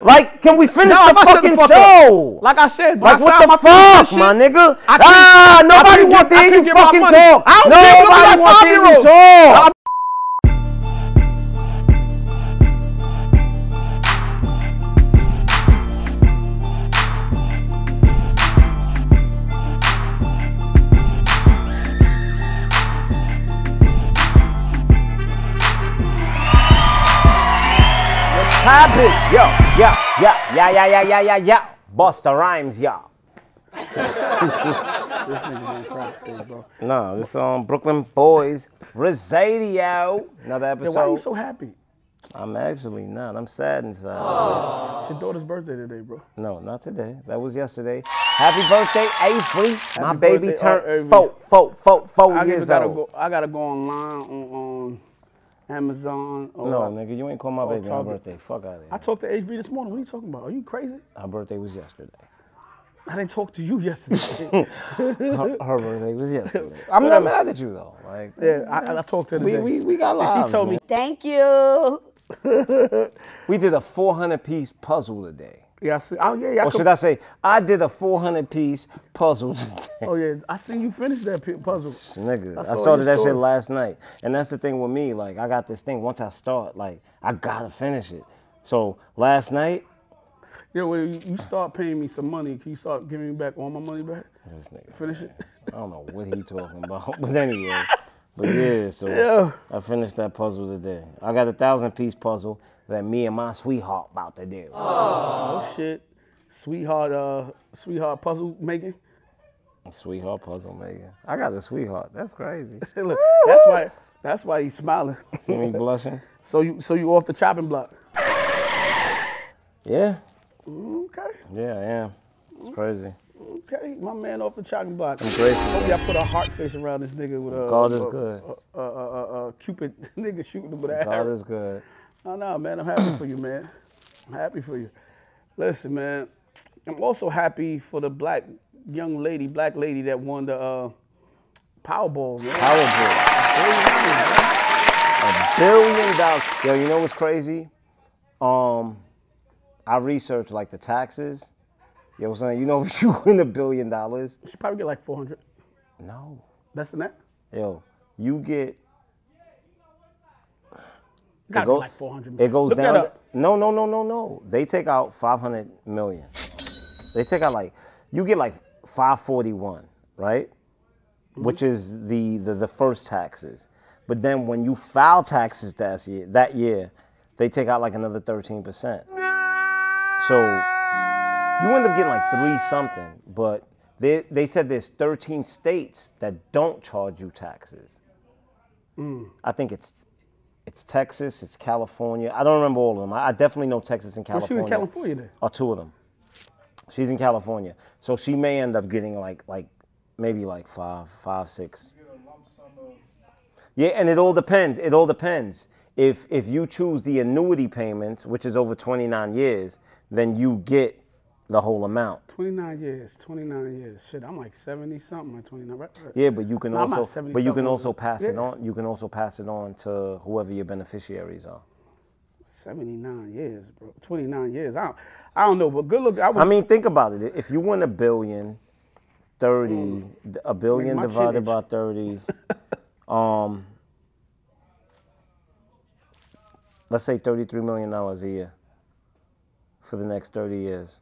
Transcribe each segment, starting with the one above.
Like, can we finish No, the I'm not shutting fucking the fuck show? up. Like I said, Like what the fuck, my nigga? Ah, nobody wants to hear you fucking talk. I don't Nobody like wants to hear you talk. What's happening? Yo, yo, yo, yeah, yeah, yeah, yeah, yeah, yeah. Busta Rhymes, yo. No, this on um, Brooklyn Boys Radio. Another Then why are you so happy? I'm actually not. I'm sad inside. It's your daughter's birthday today, bro. No, not today. That was yesterday. Happy birthday, Avery. My baby birthday, turned oh, Avery. four, four, four, four I years gotta old. go. I gotta go online on, on Amazon. Or No, I, nigga, you ain't call my baby on her Target. birthday. Fuck out of here. I talked to Avery this morning. What are you talking about? Are you crazy? Her birthday was yesterday. I didn't talk to you yesterday. Her, her birthday was yesterday. I'm not mad at you though. Like, yeah, I, I talked to her we, today. we, we got and she told me. Thank you. we did a 400 piece puzzle today. Yeah, I see, oh yeah, yeah. Or should I say, I did a 400 piece puzzle today. oh yeah, I seen you finish that puzzle. Nigga, I I, started that shit last night. And that's the thing with me. Like, I got this thing. Once I start, like, I gotta finish it. So last night, Yeah, when you start paying me some money, can you start giving me back all my money back? this nigga, Finish it. I don't know what he talking about. But anyway, but yeah, so Yeah. I finished that puzzle today. I got a thousand piece puzzle that me and my sweetheart about to do. Oh shit, sweetheart, uh, sweetheart puzzle making. Sweetheart puzzle maker. I got a sweetheart. That's crazy. Look, that's why. That's why he's smiling. Me blushing? so you, so you off the chopping block? Yeah. Okay, Yeah, I am. It's crazy. okay, my man off the chopping block. I'm grateful. Hope y'all put a heart face around this nigga with a. God is good. A, a, a, a, a Cupid nigga shooting him with an God arrow. is good. Oh no, man, I'm happy for you, man. I'm happy for you. Listen, man, I'm also happy for the black young lady, black lady that won the uh, Powerball. Man. Powerball. A billion dollars. Yo, you know what's crazy? Um, I researched like the taxes. Yo, son, you know if you win a billion dollars, She probably get like 400. no. Less than that. Yo, you get Gotta goes- like 400. it goes Look down. That To, up. no, no, no, no, no. They take out 500 million. They take out like you get like 541, right? Mm-hmm. Which is the, the the first taxes. But then when you file taxes that year, that year, they take out like another 13%. So you end up getting like three something, but they, they said there's 13 states that don't charge you taxes. Mm. I think it's it's Texas, it's California. I don't remember all of them. I, I definitely know Texas and California. Well, she California. in California then. Are two of them. She's in California, so she may end up getting like like maybe like five, five, six. Yeah, and it all depends. It all depends. If if you choose the annuity payment, which is over 29 years, then you get the whole amount. 29 years. 29 years. Shit, I'm like 70 something. Like 29. Right? right. Yeah, but you can No, also 70 but you can also pass it on. You can also pass it on to whoever your beneficiaries are. 79 years, bro. 29 years. I don't, I don't know, but good look. I was I mean, think about it. If you win a billion, 30, a billion Mm. my chin divided by 30, um, let's say $33 million a year for the next 30 years.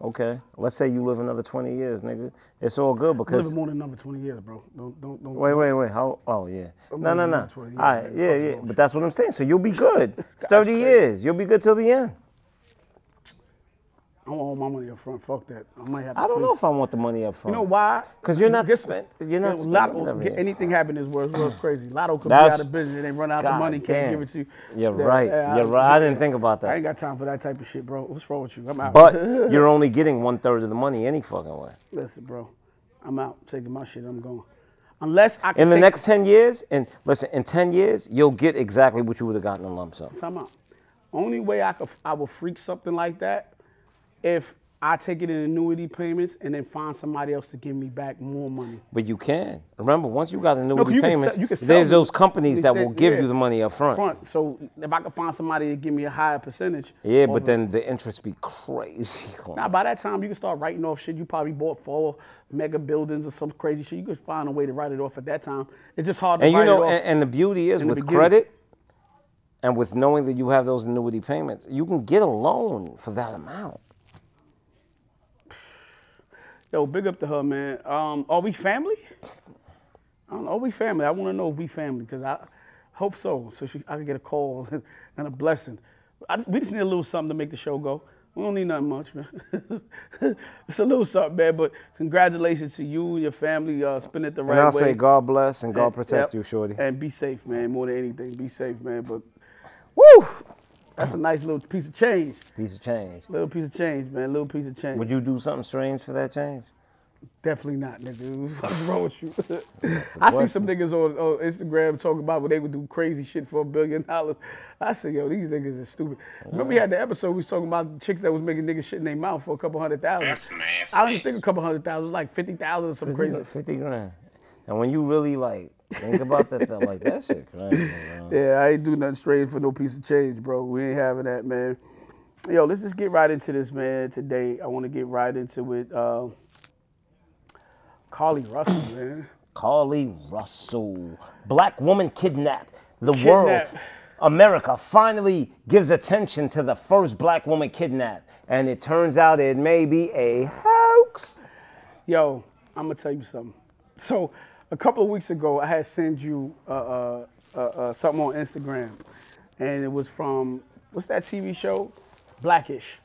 Okay, let's say you live another 20 years, nigga. It's all good because. living more than another 20 years, bro. Don't, don't, don't. Wait, wait, wait. How? Oh, yeah. No, no, no. 20 years, All right, yeah, yeah. But that's what I'm saying. So you'll be good. It's 30 years. You'll be good till the end. I want all my money up front. Fuck that. I might have to I don't free- know if I want the money up front. You know why? Because you're not Guess what? you're not Lotto, anything happen in this world. This world's crazy. Lotto could That's- be out of business. They run out God the money. Can't give it to you. You're Yeah, right. yeah, You're right. I didn't think about that. I ain't got time for that type of shit, bro. What's wrong with you? I'm out. But you're only getting one third of the money any fucking way. listen, bro. I'm out taking my shit. I'm going. Unless I can In the next 10 years, and listen, in 10 years, you'll get exactly what you would have gotten in lump sum. Time out. Only way I could I would freak something like that if I take it in annuity payments and then find somebody else to give me back more money. But you can. Remember, once you got annuity you can payments, you can sell there's those companies that will give yeah. you the money up front. Front. So if I could find somebody to give me a higher percentage. Yeah, but then the interest be crazy. Now by that time you can start writing off shit. You probably bought four mega buildings or some crazy shit. You could find a way to write it off at that time. It's just hard to And you write know, it off. and, and the beauty is with credit and with knowing that you have those annuity payments, you can get a loan for that amount. Yo, big up to her, man. Um, are we family? I don't know. Are we family? I want to know if we family because I hope so. So she, I can get a call and a blessing. I just, we just need a little something to make the show go. We don't need nothing much, man. it's a little something, man. But congratulations to you and your family. Uh, spend it the right way. And I'll say God bless and God And- protect yep. you, shorty. And be safe, man. More than anything, be safe, man. But woo, that's a nice little piece of change. Piece of change. Little piece of change, man. Little piece of change. Would you do something strange for that change? Definitely not, nigga. What's wrong with you? I see some niggas on, on Instagram talking about when they would do crazy shit for a billion dollars. I said, yo, these niggas are stupid. Remember we had the episode we was talking about chicks that was making niggas shit in their mouth for a couple hundred thousand. That's nasty. I don't even think a couple hundred thousand. It was like fifty thousand or some crazy. 50 grand. And when you really like think about that, that like that shit crazy. bro. Yeah, I ain't do nothing strange for no piece of change, bro. We ain't having that, man. Yo, let's just get right into this, man. Today, I want to get right into it. Uh, Carlee Russell, man. Carlee Russell, black woman kidnapped. The world, America finally gives attention to the first black woman kidnapped, and it turns out it may be a hoax. Yo, I'm gonna tell you something. So, a couple of weeks ago, I had sent you uh, uh, uh, uh, something on Instagram, and it was from what's that TV show, Blackish.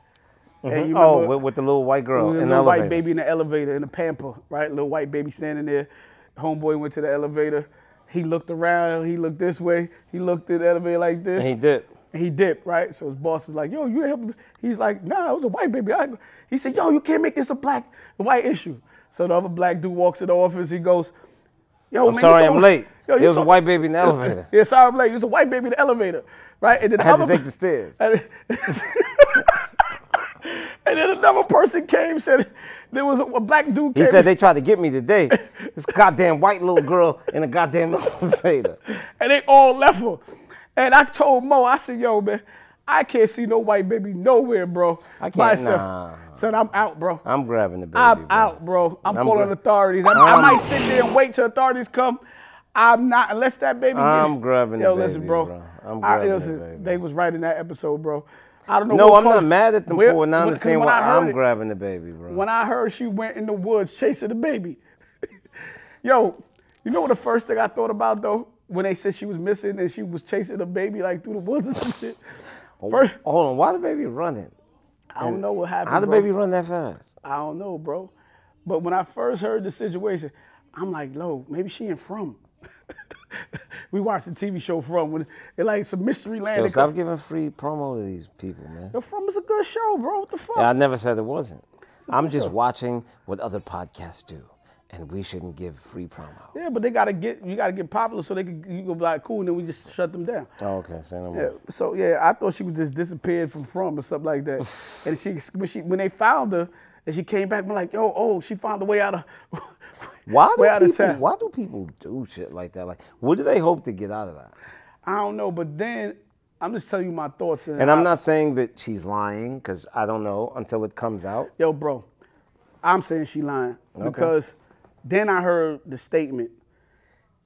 And you Oh, with, with the little white girl the little white baby in the elevator in the pamper, right? Little white baby standing there. Homeboy went to the elevator. He looked around. He looked this way. He looked at the elevator like this. And he did. And he dipped, right? So his boss was like, "Yo, you help me." He's like, "Nah, it was a white baby." I, he said, "Yo, you can't make this a black white issue." So the other black dude walks in the office. He goes, "Yo, I'm man, sorry, I'm late. Yo, There was a white baby in the elevator. Yeah, sorry, I'm late. It was a white baby in the elevator, right? And then the I had to take the stairs. and and then another person came said there was a, a black dude. He said they tried to get me today. This goddamn white little girl in a goddamn elevator. and they all left her. And I told Moe, I said, "Yo, man, I can't see no white baby nowhere, bro. I can't- nah. Said I'm out, bro. I'm grabbing the baby. I'm bro. out, bro. I'm, I'm calling authorities. I, I I'm- might sit there and wait till authorities come. I'm not unless that baby. I'm get- grabbing the baby. Yo, listen, bro. bro. I'm I- grabbing the baby. They was right in that episode, bro. I don't know. No, I'm not mad at them Where- for it. Now I understand why I I'm it- grabbing the baby, bro. when I heard she went in the woods chasing the baby. Yo, you know what the first thing I thought about though? When they said she was missing and she was chasing the baby like through the woods or some shit. Oh, first, Hold on, why the baby running? I don't know what happened. How the bro. baby run that fast? I don't know, bro. But when I first heard the situation, I'm like, Lo, maybe she ain't From. we watched the TV show From when it like some mystery land. Yo, stop giving free promo to these people, man. Yo, From is a good show, bro. What the fuck? Yeah, I never said it wasn't. I'm just show. watching what other podcasts do, and we shouldn't give free promo. Yeah, but they gotta get you gotta get popular so they can you go be like cool and then we just shut them down. Oh, okay, say no more. Yeah. So yeah, I thought she was just disappeared from from or something like that. and she when she when they found her and she came back, I'm like, yo, oh, she found a way out of Why way do out of people? town. Why do people do shit like that? Like, what do they hope to get out of that? I don't know, but then I'm just telling you my thoughts. And I'm not saying that she's lying because I don't know until it comes out. Yo, bro, I'm saying she lying because then I heard the statement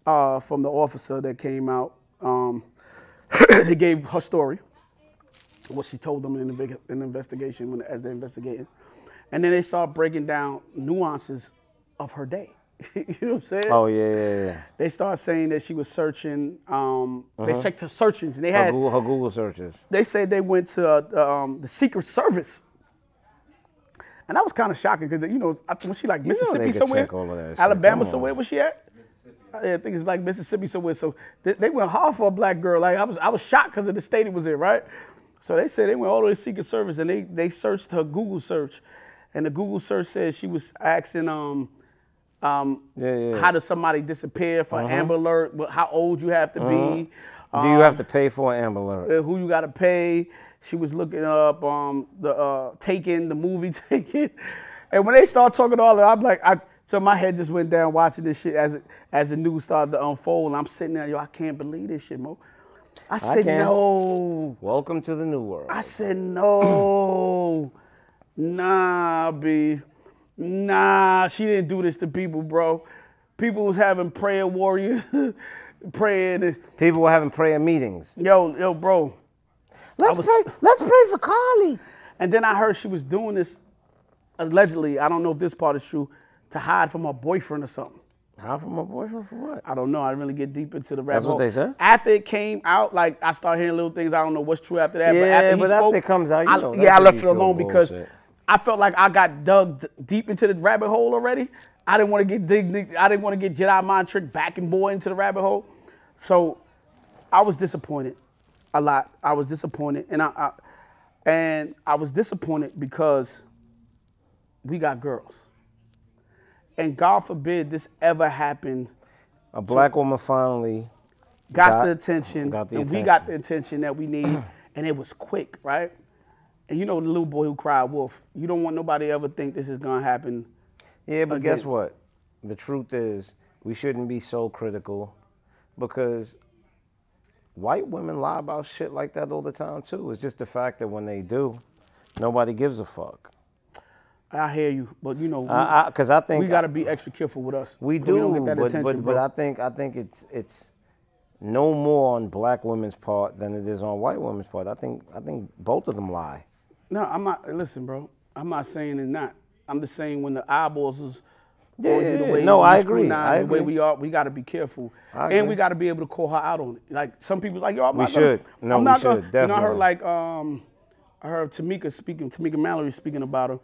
uh, from the officer that came out. Um, they gave her story, what she told them in the, in the investigation when, as they're investigating, and then they start breaking down nuances of her day. you know what I'm saying? Oh yeah, yeah, yeah. They start saying that she was searching. Um, They checked her searchings, and they had Her Google, her Google searches. they said they went to uh, um, the Secret Service. And that was kind of shocking because, you know, I, was she like they Mississippi could somewhere? check all of that. Alabama somewhere? Was she at? Yeah, I think it's like Mississippi somewhere. So they, they went hard for a black girl. Like I was, I was shocked because of the state it was in, right? So they said they went all the way to Secret Service and they they searched her Google search, and the Google search said she was asking um um Yeah, yeah, yeah. how does somebody disappear for Amber Alert? what- How old you have to be? Do you have to pay for an Amber Alert? uh, who you got to pay. She was looking up um, the uh, Taken, the movie Taken, and when they start talking all that, I'm like, I so my head just went down watching this shit as it, as the news started to unfold. And I'm sitting there, yo, I can't believe this shit, Moe. I said can. no. Welcome to the new world. I said no. nah, B. Nah, she didn't do this to people, bro. People was having prayer warriors, praying. People were having prayer meetings. Yo, yo, bro. Let's was- pray. Let's pray for Carlee. And then I heard she was doing this allegedly. I don't know if this part is true to hide from her boyfriend or something. How from my boyfriend for what? I don't know. I didn't really get deep into the rabbit That's what they said? After it came out, like I started hearing little things. I don't know what's true after that. but Yeah, after he but after it comes out, you I- know, yeah, I left it alone because bullshit. I felt like I got dug deep into the rabbit hole already. I didn't want to get dig- I didn't want to get Jedi mind trick back and boy into the rabbit hole. So I was disappointed a lot. I was disappointed, and I, I and I was disappointed because we got girls, and God forbid this ever happened A black woman finally. got, Got- the attention, got the and we got the attention that we need, and it was quick, right? And you know the little boy who cried wolf. You don't want nobody ever think this is gonna happen. Yeah, but guess what? The truth is, we shouldn't be so critical because white women lie about shit like that all the time too. It's just the fact that when they do, nobody gives a fuck. I hear you, but you know, Because I, think we gotta be extra careful with us. We do, We don't get that but, attention, but, but I think I think it's it's no more on black women's part than it is on white women's part. I think I think both of them lie. no, I'm not. Listen, bro. I'm not saying it's not. I'm just saying when the eyeballs is Yeah, on you yeah, the way No, I agree. I The way we are, we got to be careful, and we got to be able to call her out on it. Like some people's like, yo, I'm We not gonna- should. No, I'm we not gonna- should, You know, I heard like um, I heard Tamika speaking, Tamika Mallory speaking about her,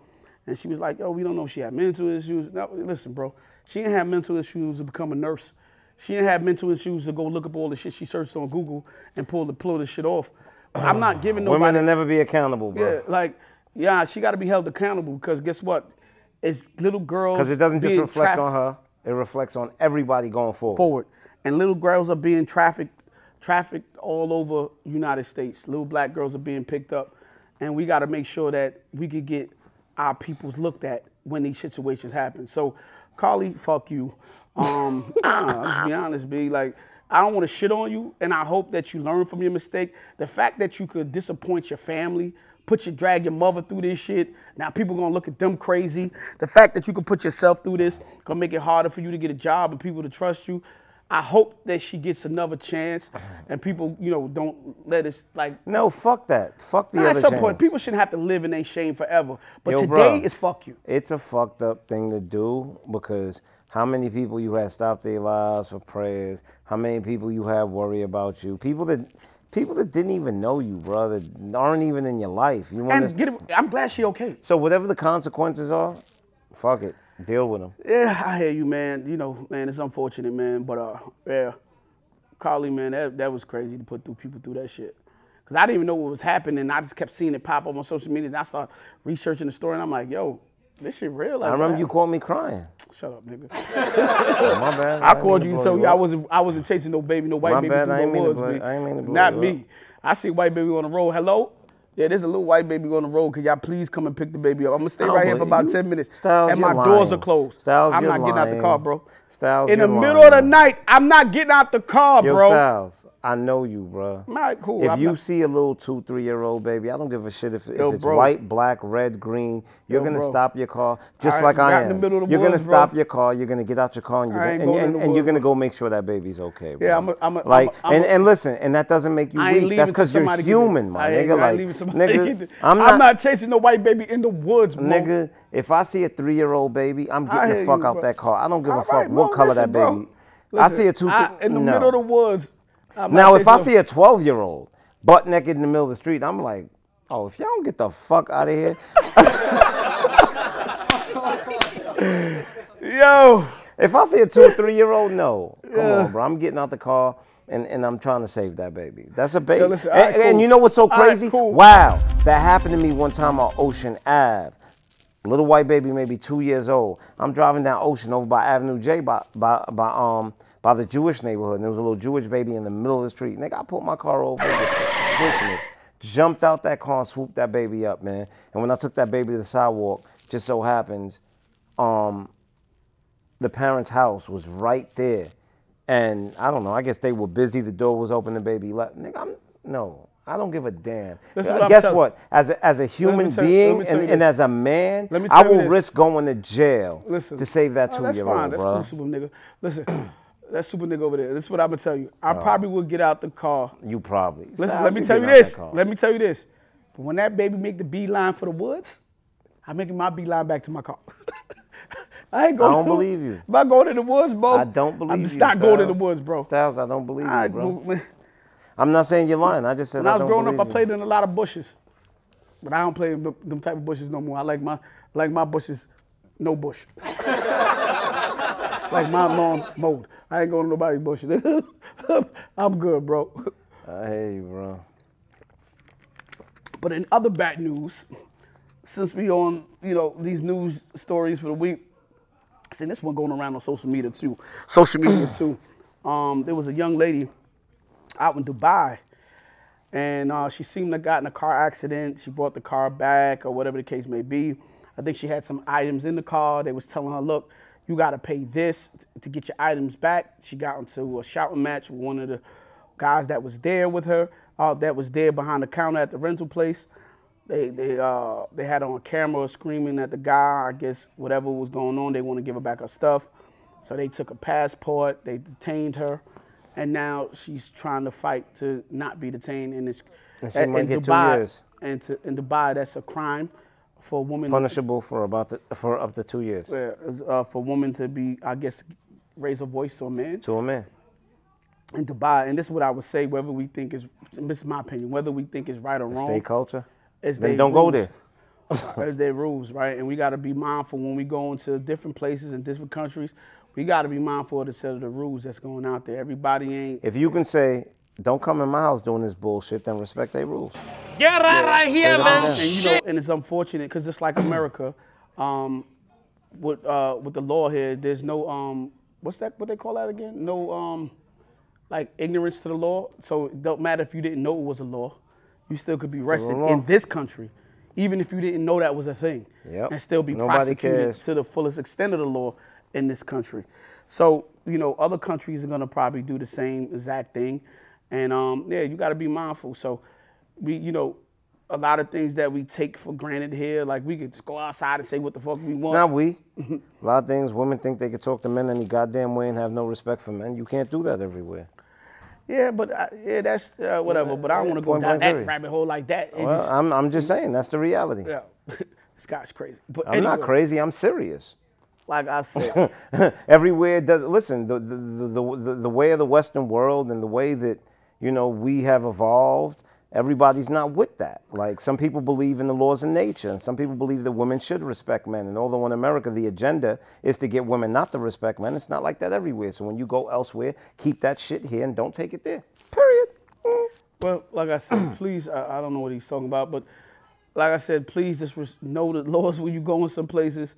and she was like, yo, we don't know if she had mental issues. No, listen, bro, she didn't have mental issues to become a nurse. She didn't have mental issues to go look up all the shit she searched on Google and pull the pull the shit off. I'm not giving nobody. Women will never be accountable, bro. Yeah, like, yeah, she got to be held accountable because guess what? It's little girls. Because it doesn't just reflect on her; it reflects on everybody going forward. Forward, and little girls are being trafficked, trafficked all over United States. Little black girls are being picked up, and we got to make sure that we could get our peoples looked at when these situations happen. So, Carlee, fuck you. Um, let's be honest, be like. I don't want to shit on you, and I hope that you learn from your mistake. The fact that you could disappoint your family, put your drag your mother through this shit. Now people gonna look at them crazy. The fact that you can put yourself through this gonna make it harder for you to get a job and people to trust you. I hope that she gets another chance, uh-huh. and people, you know, don't let us like. No, fuck that. Fuck the At other some chance. point, people shouldn't have to live in their shame forever. But Yo, today bruh. is fuck you. It's a fucked up thing to do because how many people you have stopped their lives for prayers? How many people you have worry about you? People that people that didn't even know you, bro, that aren't even in your life. You want And to, get it, I'm glad she okay. so whatever the consequences are, fuck it, deal with them. Yeah, I hear you, man. You know, man, it's unfortunate, man. But uh, yeah, Carlee, man, that that was crazy to put through people through that shit. Cause I didn't even know what was happening. I just kept seeing it pop up on social media, and I started researching the story, and I'm like, yo, this shit real. Like, I remember what you called me crying. Shut up, nigga. Oh, my bad. I didn't called you to and told you I wasn't I wasn't chasing no baby, no white My baby bad, I ain't woods. blow-. I ain't mean to blow Not me. I see white baby on the road. Hello. Yeah, there's a little white baby on the road. Could y'all please come and pick the baby up? I'm gonna stay No, right here for about 10 minutes. Styles, and my doors lying. are closed. Styles, I'm not getting out the car, bro. Styles, In the middle of the night, I'm not getting out the car, Yo, bro. Styles, I know you, bro. Right, cool. If I'm you not- see a little two, three year old baby, I don't give a shit if, if it's bro. white, black, red, green. You're Yo, gonna bro. stop your car just I like I am. in the middle of the you're gonna woods, bro. stop your car. You're gonna get out your car and you're gonna, and, and, and you're gonna go make sure that baby's okay. Bro. Yeah, I'm a- I'm a- like I'm and, a- and listen, and that doesn't make you weak. That's because you're somebody to get human, my nigga. Like, leaving somebody to nigga. I'm not. not chasing no white baby in the woods. Nigga, if I see a three-year-old baby, I'm getting the fuck you, out bro. that car. I don't give a fuck right, what Moe, color listen, that bro. baby. I see a two. I- in the no. middle of the woods. I'm Now, if I see a 12 year old butt naked in the middle of the street, I'm like, oh, if y'all don't get the fuck out of here. yo, if I see a two or three year old, no. Come on, bro. I'm getting out the car and, and I'm trying to save that baby. That's a baby. Yo, listen, and, all right, and you know what's so All right, crazy? cool. Wow. That happened to me one time on Ocean Ave. Little white baby, maybe two years old. I'm driving down Ocean over by Avenue J by by, by um by the Jewish neighborhood, and there was a little Jewish baby in the middle of the street. Nigga, I pulled my car over. Jumped out that car and swooped that baby up, man. And when I took that baby to the sidewalk, just so happens, um, the parents' house was right there. And I don't know, I guess they were busy. The door was open, the baby left. Nigga, I'm, no, I don't give a damn. Is uh, what Guess what? As a, as a human tell- being and, and as a man, I will risk going to jail Listen, to save that Oh, two that's year fine. old, That's bro. cool, super nigga. Listen, that super nigga over there. This is what I'm gonna tell you. I oh. probably will get out the car. You probably. Listen, Stop, let me tell you this. Let me tell you this. But when that baby make the beeline for the woods, I'm making my beeline back to my car. I ain't going. I don't to- believe you. If I go to the woods, bro, I don't believe I'm you. not going to the woods, bro. Styles, I don't believe I, you, bro. When I'm not saying you're lying. I just said I I was growing up, believe I played in a lot of bushes, but I don't play them, them type of bushes no more. I like my like my bushes, no bush. like my lawn mowed. I ain't going to nobody's bushes. I'm good, bro. I hear you, bro. But in other bad news, since we on, you know, these news stories for the week, see this one going around on social media too. Social media too. Um, there was a young lady out in Dubai, and uh, she seemed to have gotten a car accident. She brought the car back, or whatever the case may be. I think she had some items in the car. They was telling her, "Look, you got to pay this to get your items back." She got into a shouting match with one of the guys that was there with her, uh, that was there behind the counter at the rental place. They they uh, they had on camera screaming at the guy. I guess whatever was going on, they want to give her back her stuff. So they took a passport. They detained her, and now she's trying to fight to not be detained in this. And she might in get two Dubai, years. And to, in Dubai, that's a crime for a woman. Punishable for about the, for up to two years Yeah, uh, for a woman to be, I guess, raise her voice to a man to a man. in Dubai. And this is what I would say, whether we think is, this is my opinion, whether we think is right or wrong. State culture. It's Then don't go there. It's their rules, right? And we got to be mindful when we go into different places and different countries. We got to be mindful of the set of the rules that's going out there. Everybody ain't. If you can say, "Don't come in my house doing this bullshit," then respect their rules. Get out right here, man. and you know, and it's unfortunate because just like America, um, with uh, with the law here, there's no um, what's that? What they call that again? No um, like ignorance to the law. So it don't matter if you didn't know it was a law, you still could be arrested in this country, even if you didn't know that was a thing, Yep. and still be Nobody prosecuted cares. to the fullest extent of the law in this country. So you know, other countries are gonna probably do the same exact thing, and um, yeah, you got to be mindful. So we, you know, a lot of things that we take for granted here, like we could just go outside and say what the fuck we want. Not we, a lot of things women think they could talk to men any goddamn way and have no respect for men. You can't do that everywhere. Yeah, but uh, yeah, that's uh, whatever. But I don't want to go down that period. rabbit hole like that. It Well, just, I'm I'm just saying that's the reality. yeah, this guy's crazy. But I'm not crazy. I'm serious. Like I said, everywhere does listen the the, the the the way of the western world and the way that you know we have evolved everybody's not with that. Like some people believe in the laws of nature and some people believe that women should respect men. And although in america the agenda is to get women not to respect men it's not like that everywhere. So when you go elsewhere keep that shit here and don't take it there. Period. Mm. well, like I said, please, I, I don't know what he's talking about, but like I said, please just res- know the laws when you go in some places,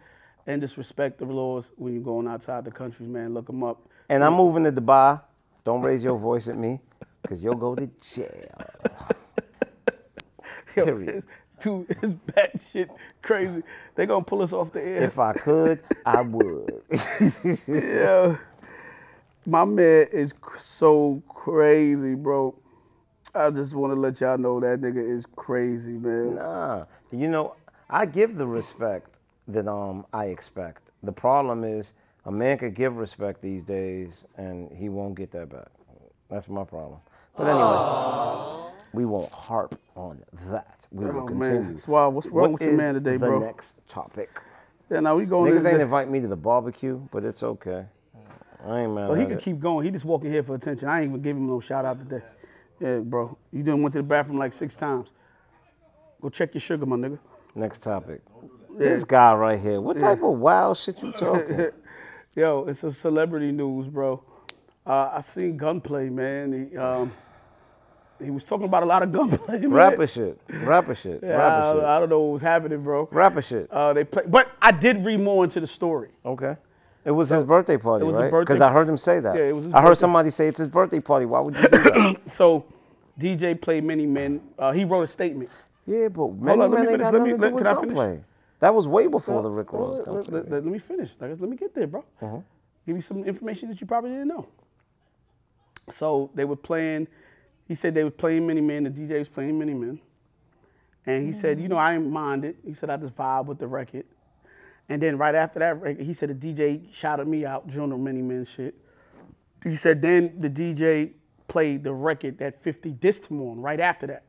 and disrespect respect the laws when you're going outside the country, man. Look them up. and i'm moving to dubai don't raise your voice at me because you'll go to jail Yo, Period. it's- Dude, it's bad shit crazy. They're gonna pull us off the air. if i could i would Yeah. My man is so crazy, bro. I just want to let y'all know that nigga is crazy, man. Nah, you know, I give the respect that um I expect. The problem is a man could give respect these days, and he won't get that back. That's my problem. But anyway, we won't harp on that. We will Oh, continue. man. Swab, what's wrong What with your man today, the bro? next topic. Yeah, now we going Niggas ain't invite me to the barbecue, but it's okay. I ain't mad Oh, he could it. keep going. He just walking here for attention. I ain't even give him no shout out today. Yeah, bro. You done went to the bathroom like six times. Go check your sugar, my nigga. Next topic. This guy right here. What type of wild shit you talking? Yo, it's a celebrity news, bro. Uh, I seen gunplay, man. He, um, he was talking about a lot of gunplay. Man. Rapper shit. Rapper shit. Yeah, Rapper shit. I, I don't know what was happening, bro. Rapper shit. Uh, they play, but I did read more into the story. Okay. It was his birthday party, it was right? Because I heard him say that. Yeah, it was I heard somebody say it's his birthday party. Why would you do that? So DJ played Many Men. Uh, he wrote a statement. yeah, but many on, let me men ain't got nothing to do with I gunplay. That was way before the Rick Ross Let, let- let- let me finish. Let me get there, bro. Uh-huh. Give you some information that you probably didn't know. So they were playing. He said they were playing Many Men. The DJ was playing Many Men. And he said, you know, I didn't mind it. He said I just vibe with the record. And then right after that he said the DJ shouted me out during the Many Men shit. He said then the DJ played the record that 50 dissed him on right after that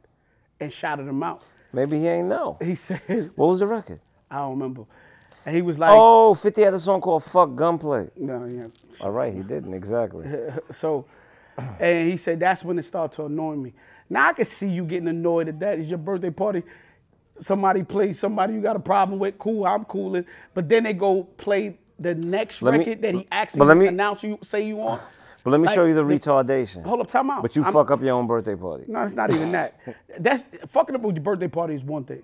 and shouted him out. Maybe he ain't know. He said, What was the record? I don't remember. And he was like, Oh, 50 had a song called Fuck Gunplay. no, yeah. All right, he didn't, exactly. So, and he said that's when it started to annoy me. Now I can see you getting annoyed at that. It's your birthday party. Somebody plays somebody you got a problem with. Cool, I'm cool. But then they go play the next Let me- record that he actually let me- announced you say you want. But let me Like, show you the the- retardation. Hold up, time out. But you I'm- fuck up your own birthday party. No, it's not even that. That's fucking up with your birthday party is one thing.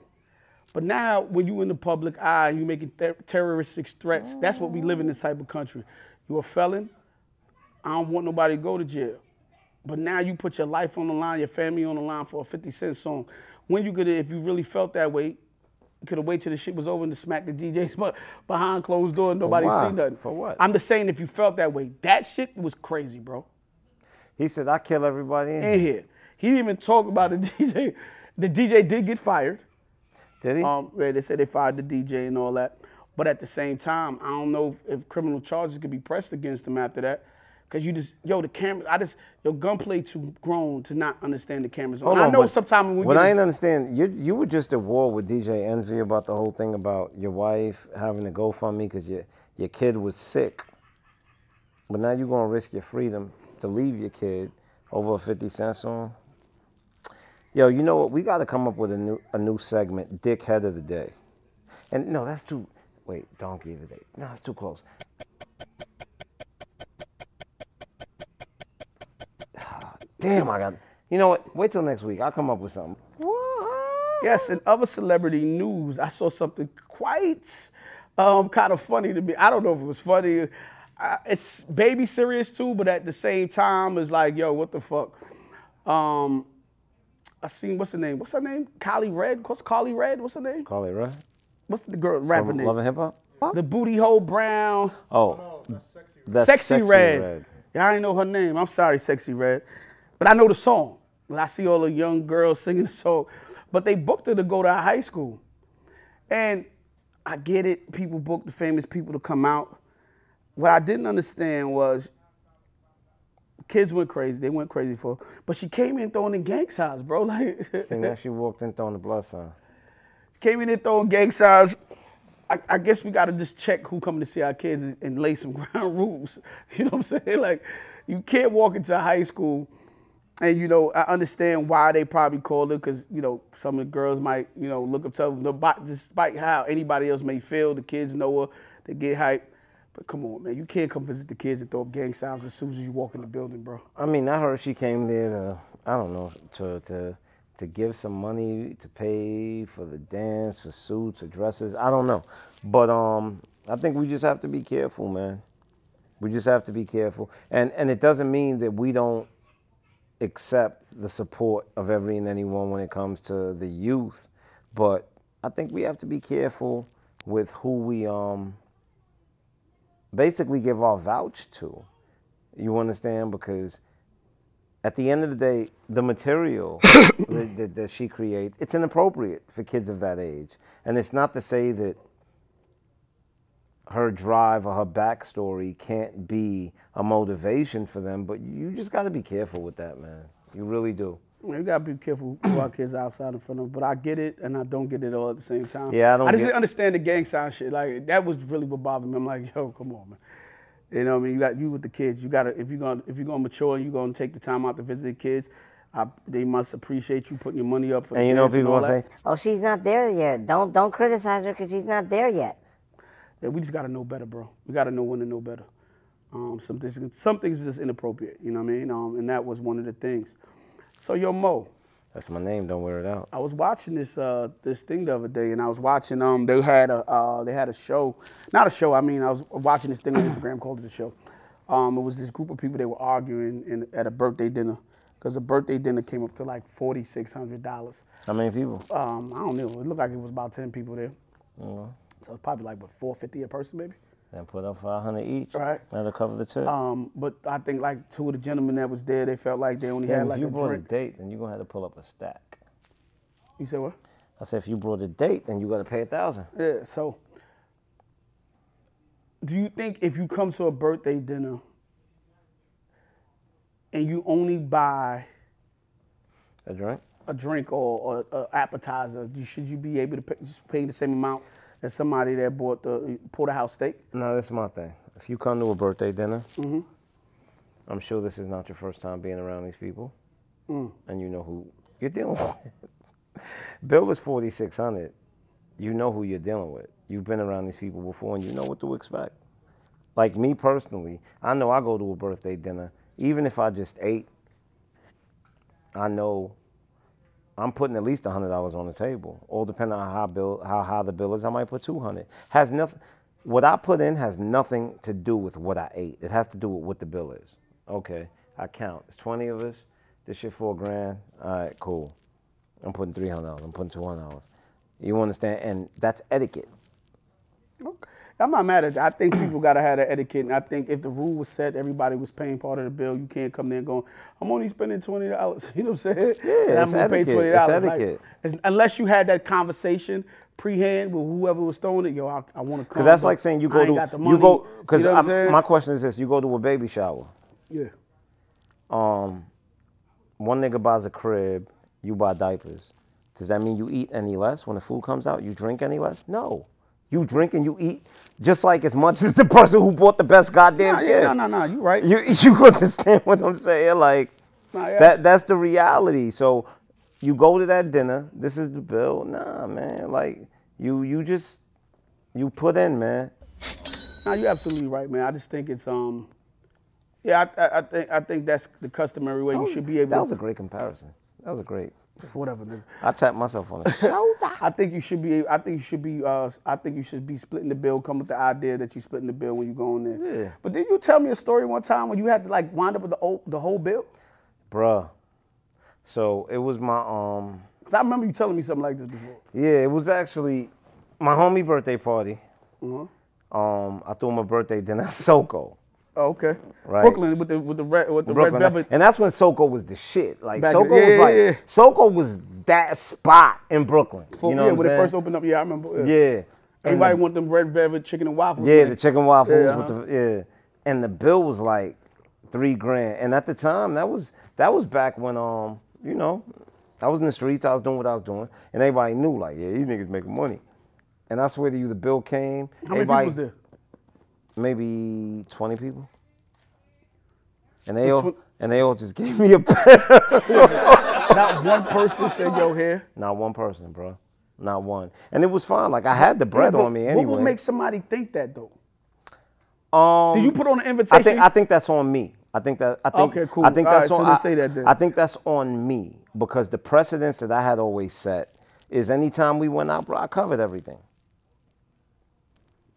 But now, when you're in the public eye and you're making ter- terroristic threats, that's what we live in this type of country. You're a felon. I don't want nobody to go to jail. But now you put your life on the line, your family on the line for a 50 Cent song. When you could, if you really felt that way, you could have waited till the shit was over and to smack the DJs but behind closed door and nobody seen nothing. For what? I'm just saying, if you felt that way, that shit was crazy, bro. He said, I kill everybody in In here. here, he didn't even talk about the DJ. The DJ did get fired. Did he? Um, yeah, they said they fired the DJ and all that. But at the same time, I don't know if criminal charges could be pressed against him after that. Cause you just, yo, the camera, I just, your gunplay too grown to not understand the cameras. Hold I know sometimes when we I didn't understand, you you were just at war with DJ Envy about the whole thing about your wife having to go fund me because your your kid was sick. But now you're gonna risk your freedom to leave your kid over a 50 cent song. Yo, you know what? We got to come up with a new a new segment, Dickhead of the Day. And no, that's too. Wait, Donkey of the Day. No, it's too close. Damn, I got. You know what? Wait till next week. I'll come up with something. Yes, in other celebrity news, I saw something quite um, kind of funny to me. I don't know if it was funny. It's baby serious too, but at the same time, it's like, yo, what the fuck? Um, I seen what's her name? What's her name? Kylie Red. What's Carly Red? What's her name? Call Red. What's the girl rapper From name? Love and Hip Hop. The booty hole brown. Oh, that's Sexyy, Red. Yeah, I didn't know her name. I'm sorry, Sexyy Red. But I know the song. And I see all the young girls singing the song. But they booked her to go to high school. And I get it. People book the famous people to come out. What I didn't understand was kids went crazy. They went crazy for her. But she came in throwing the gang signs, bro. Like And then she walked in throwing the blood sign. came in there throwing gang signs. I, I guess we gotta just check who coming to see our kids and, and lay some ground rules. You know what I'm saying? Like, you can't walk into high school, and you know I understand why they probably called her because you know some of the girls might you know look up to them. Despite- Despite how anybody else may feel, the kids know her, they get hyped. But come on, man, you can't come visit the kids and throw up gang signs as soon as you walk in the building, bro. I mean, I heard she came there to, I don't know, to to to give some money to pay for the dance, for suits or dresses. I don't know, but um, I think we just have to be careful, man. We just have to be careful, and and it doesn't mean that we don't accept the support of every and anyone when it comes to the youth, but I think we have to be careful with who we um basically give our vouch to. You understand? Because at the end of the day, the material that, that, that she creates, it's inappropriate for kids of that age. And it's not to say that her drive or her backstory can't be a motivation for them, but you just got to be careful with that, man. You really do. You gotta be careful who our kids outside in front of. But I get it, and I don't get it all at the same time. Yeah, I don't I just get- didn't understand the gang sign shit. Like that was really what bothered me. I'm like, yo, come on, man. You know, what I mean, you got you with the kids. You gotta if you're gonna if you're gonna mature, and you're gonna take the time out to visit the kids. I, they must appreciate you putting your money up for. And the you know, dance people all gonna say, Oh, she's not there yet. Don't don't criticize her because she's not there yet. Yeah, we just gotta know better, bro. We gotta know when to know better. Um, some things, some things is just inappropriate. You know what I mean? Um, and that was one of the things. So yo, Moe, That's my name. Don't wear it out. I was watching this uh, this thing the other day, and I was watching um they had a uh, they had a show, not a show. I mean, I was watching this thing on Instagram called it a show. Um, it was this group of people they were arguing in, at a birthday dinner because a birthday dinner came up to like forty six hundred dollars. How many people? Um, I don't know. It looked like it was about ten people there, Uh, so it's probably like what four fifty a person maybe. And put up 500 each. Right. That'll cover the tip. Um, but I think like two of the gentlemen that was there, they felt like they only Damn, had if like you a brought drink. a date, then you're gonna have to pull up a stack. You said what? I said if you brought a date, then you gotta pay a thousand. Yeah, so do you think if you come to a birthday dinner and you only buy A drink? a drink or, or a appetizer, should you be able to pay, just pay the same amount as somebody that bought the porterhouse steak? No, that's my thing. If you come to a birthday dinner, Mm-hmm. I'm sure this is not your first time being around these people, Mm. and you know who you're dealing with. Bill is 4600. You know who you're dealing with. You've been around these people before, and you know what to expect. Like me personally, I know I go to a birthday dinner, even if I just ate. I know I'm putting at least hundred dollars on the table. All depending on how bill how high the bill is, I might put two hundred. Has nothing. What I put in has nothing to do with what I ate. It has to do with what the bill is. Okay, I count. It's twenty of us. This shit four grand. All right, cool. I'm putting three hundred dollars. I'm putting two hundred dollars. You understand? And that's etiquette. Okay. I'm not mad at that. I think people gotta have that etiquette, and I think if the rule was set, everybody was paying part of the bill. You can't come there and go, "I'm only spending twenty dollars." You know what I'm saying? Yeah, and I'm gonna pay etiquette. twenty It's dollars. etiquette. unless you had that conversation pre-hand with whoever was throwing it, yo, I, I want to come. Because that's like saying you go to you go because you know what I'm saying? my question is this: you go to a baby shower. yeah. um, one nigga buys a crib, you buy diapers. Does that mean you eat any less when the food comes out? You drink any less? No. You drink and you eat just like as much as the person who bought the best goddamn Nah, gift. yeah, no, no, no. You right. You you understand what I'm saying? Like Nah, yeah. that that's the reality. So you go to that dinner, this is the bill. Nah, man. Like you you just you put in, man. No, you're absolutely right, man. I just think it's um, yeah, I, I, I think I think that's the customary way you should be able. To That was to, a great comparison. That was a great. whatever. nigga. I tapped myself on it. I think you should be. I think you should be. Uh, I think you should be splitting the bill. Come with the idea that you're splitting the bill when you go in there. Yeah. But did you tell me a story one time when you had to like wind up with the whole, the whole bill? Bruh. So it was my um Cause I remember you telling me something like this before. yeah, it was actually my homie birthday party. Uh-huh. Um I threw him a birthday dinner at Soko. Oh, okay. Right. Brooklyn with the with the red with the Brooklyn. red velvet. And that's when Soko was the shit. Like Back- Soko yeah, was yeah, like yeah. Soko was that spot in Brooklyn. you know yeah, when it first opened up. Yeah, I remember. Yeah. And Everybody the- want them red velvet chicken and waffles. Yeah, man. the chicken waffles Yeah, with uh-huh. the yeah. And the bill was like three grand. And at the time, that was that was back when um, you know, I was in the streets, I was doing what I was doing, and everybody knew, like, yeah, these niggas making money. And I swear to you, the bill came. How many everybody, people was there? Maybe 20 people. And they So all and they all just gave me a. Not one person said, "Yo, here." Not one person, bro. Not one. And it was fine. Like I had the bread Yeah, on me anyway. What would make somebody think that though? um, Did you put on an invitation? I think I think that's on me. I think that I think Okay, cool. I think All that's right, on. let's I, say that then. I think that's on me because the precedence that I had always set is anytime we went out, bro, I covered everything.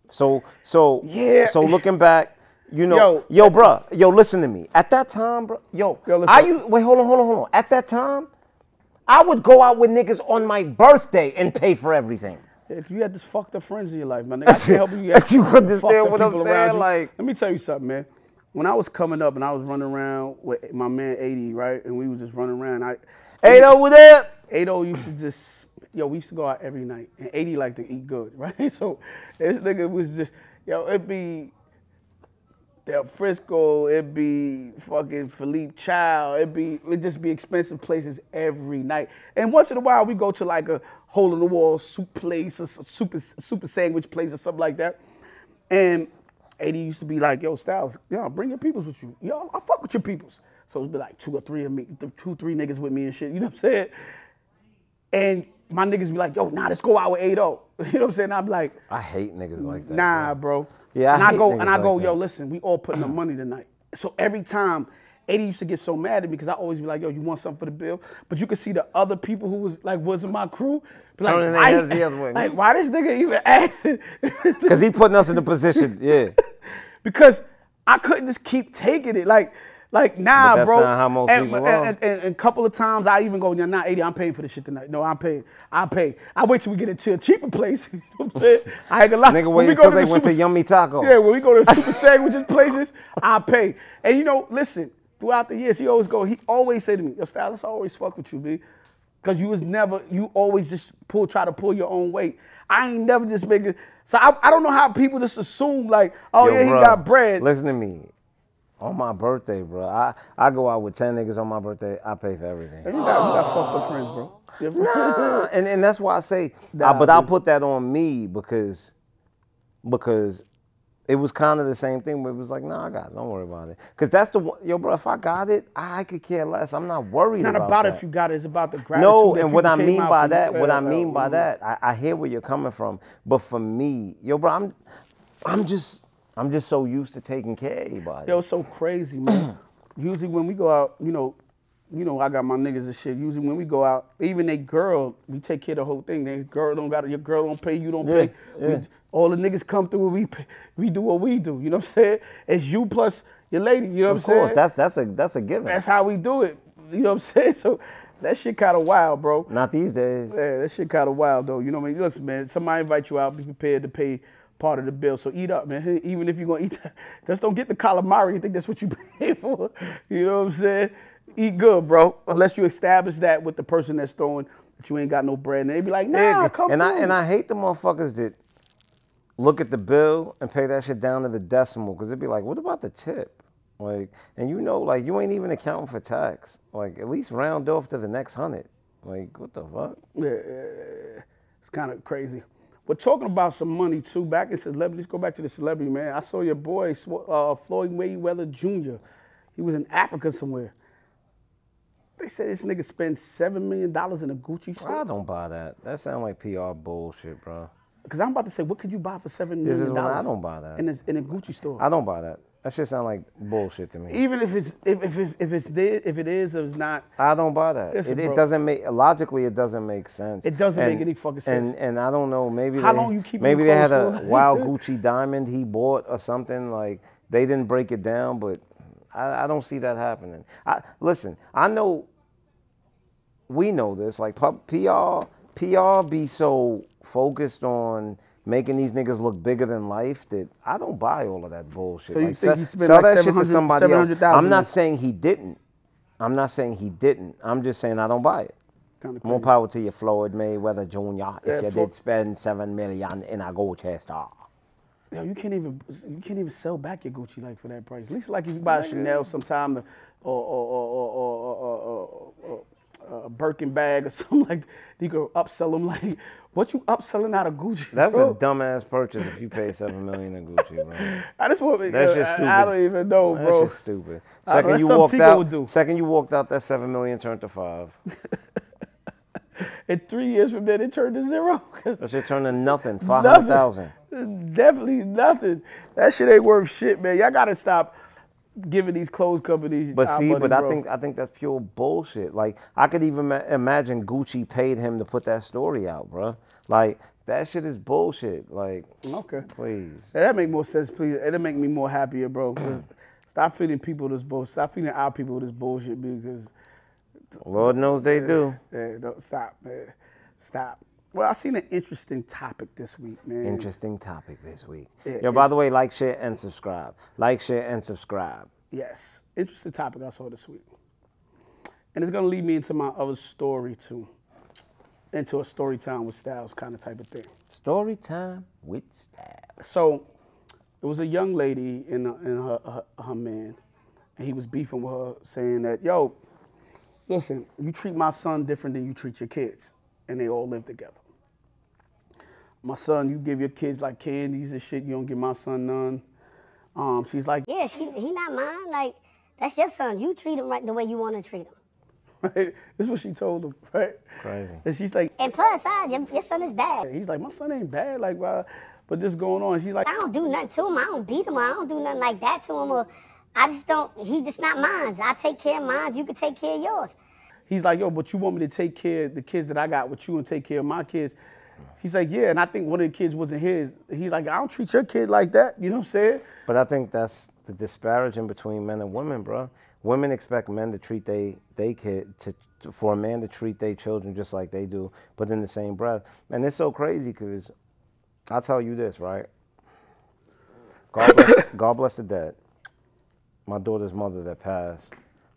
So so Yeah. So looking back, you know, Yo. yo, bro, yo, listen to me. At that time, bro, yo, Yo. I used, wait, hold on, hold on, hold on. At that time, I would go out with niggas on my birthday and pay for everything. If you had this fucked up friends in your life, man, I can't help you. You, you understand what I'm saying? Like- let me tell you something, man. When I was coming up and I was running around with my man 80, right, and we was just running around, I Hey, over there. 80 used to just, yo, we used to go out every night, and 80 liked to eat good, right? So this nigga was just, yo, it'd be Del Frisco, it'd be fucking Philippe Chow, it'd be, it'd just be expensive places every night. And once in a while, we go to like a hole in the wall soup place or super, super sandwich place or something like that. And 80 used to be like, yo, Styles, yo, bring your peoples with you. Yo, I fuck with your peoples. So it'd be like two or three of me, two, three niggas with me and shit. You know what I'm saying? And my niggas be like, yo, nah, let's go out with 80. You know what I'm saying? I'm like, I hate niggas like that. nah, bro. bro. Yeah, I and I go and I go, like yo, that. listen, we all putting up money tonight. So every time 80 used to get so mad at me because I always be like, yo, you want something for the bill? But you could see the other people who was like wasn't my crew. Be like, Turning their why, the other way. like, why this nigga even asking? Because he putting us in the position, yeah. because I couldn't just keep taking it. Like, like nah, that's bro. not how most and, people and, and, and, a couple of times I even go, nah, 80, I'm paying for this shit tonight. No, I'm paying. I pay. I wait till we get into a cheaper place. you know what I'm saying? I ain't gonna lie. Nigga wait we until they the went to Yummy Taco. Yeah, when we go to super sandwiches places, I pay. And you know, listen, throughout the years, he always go, he always say to me, yo, Styles, I always fuck with you, B. Cause you was never, you always just pull, try to pull your own weight. I ain't never just make it. So I, I don't know how people just assume like, oh Yo, yeah, he got bread. Listen to me. On my birthday, bro, I, I go out with 10 niggas on my birthday, I pay for everything. You got, you got fucked up friends, bro. Nah, and, and that's why I say, Nah, uh, but I'll put that on me because because it was kind of the same thing. But it was like, nah, I got it. Don't worry about it. Because that's the one, yo, bro. If I got it, I could care less. I'm not worried It's not about, about if you got it. It's about the gratitude. No, and what I mean by that, what I mean by that, I, I hear where you're coming from. But for me, yo, bro, I'm, I'm just, I'm just so used to taking care of everybody. Yo, it's so crazy, man. Usually when we go out, you know, you know, I got my niggas and shit. Usually when we go out, even they girl, we take care of the whole thing. They girl don't got your girl don't pay, you don't Yeah, pay. We- yeah. all the niggas come through, we pay, we do what we do. You know what I'm saying? It's you plus your lady. You know of what I'm saying? Of course, that's that's a that's a given. that's how we do it. You know what I'm saying? So that shit kind of wild, bro. Not these days. Yeah, that shit kind of wild though. You know what I mean? Listen, man, somebody invite you out, be prepared to pay part of the bill. So eat up, man. Even if you're gonna eat, just don't get the calamari. You think that's what you pay for? You know what I'm saying? Eat good, bro. Unless you establish that with the person that's throwing that you ain't got no bread, and they be like, Nah, Yeah, come and I and I hate the motherfuckers that look at the bill and pay that shit down to the decimal because it'd be like, what about the tip? Like, and you know, like you ain't even accounting for tax. Like, at least round off to the next hundred. Like, what the fuck? Yeah. it's kind of crazy. But talking about some money too, back in celebrity, let's go back to the celebrity, man. I saw your boy, uh, Floyd Mayweather Jr. He was in Africa somewhere. They said this nigga spent $7 million in a Gucci store. I don't buy that. That sound like PR bullshit, bro. Because I'm about to say, what could you buy for $7 million? This is when I don't buy that. In a, in a Gucci store. I don't buy that. That shit sound like bullshit to me. Even if it's if, if, if, if it's there, if it is or it's not, I don't buy that. It, it doesn't make logically. It doesn't make sense. It doesn't And- make any fucking sense. And and I don't know. Maybe How they, long you keeping maybe they had a wild Gucci diamond he bought or something. Like they didn't break it down, but I, I don't see that happening. I listen. I know. We know this. Like PR, PR be so focused on making these niggas look bigger than life that I don't buy all of that bullshit. So you like, think sell, he spent sell like that shit to somebody else. 700,000 I'm not saying he didn't. I'm not saying he didn't. I'm just saying I don't buy it. kind of More power to you, Floyd Mayweather Jr. If Yeah, you did spend seven million in a gold chest. ah. Yo, you can't even you can't even sell back your Gucci like for that price. At least like if you buy a Chanel sometime, or or or or, or, or, or, or a Birkin bag or something like that, you go upsell them like what you upselling out of Gucci? That's bro? a dumbass purchase if you pay seven million in Gucci, bro. I just want That's uh, yo, just stupid. I, don't even know, bro. That's just stupid. I don't know, Second you walked Tigo out. would do. Second you walked out, that seven million turned to five. In three years from then, it turned to zero. That shit turned to nothing. Five hundred thousand. Definitely nothing. That shit ain't worth shit, man. Y'all gotta stop giving these clothes companies. But see, money, but I bro. think I think that's pure bullshit. Like I could even ma- imagine Gucci paid him to put that story out, bro. Like that shit is bullshit. Like, okay. please. That make more sense, please. It'll make me more happier, bro. 'cause stop feeding people this bullshit. Stop feeding our people this bullshit because Lord knows they do. yeah, don't stop, man. Stop. Well, I seen an interesting topic this week, man. Interesting topic this week. Yeah, Yo, by the way, like, share, and subscribe. Like, share, and subscribe. Yes, interesting topic I saw this week, and it's gonna lead me into my other story too, into a story time with Styles kind of type of thing. Story time with Styles. So, it was a young lady and, and her, her her man, and he was beefing with her, saying that, "Yo, listen, you treat my son different than you treat your kids, and they all live together. My son, you give your kids like candies and shit. You don't give my son none." Um, she's like, Yeah, she, he not mine. Like, that's your son. You treat him right the way you want to treat him. right? This is what she told him, right? Crazy. And she's like, And plus, I, your, your son is bad. he's like, my son ain't bad, like, why? But this going on. She's like, I don't do nothing to him. I don't beat him. I don't do nothing like that to him. Or I just don't. He just not mine. I take care of mine. You can take care of yours. He's like, yo, but you want me to take care of the kids that I got with you and take care of my kids. She's like, yeah, and I think one of the kids wasn't his. He's like, I don't treat your kid like that. You know what I'm saying? But I think that's the disparaging between men and women, bro. Women expect men to treat they they kid to, to for a man to treat their children just like they do, but in the same breath. And it's so crazy because I'll tell you this, right? God bless, God bless the dead. My daughter's mother that passed.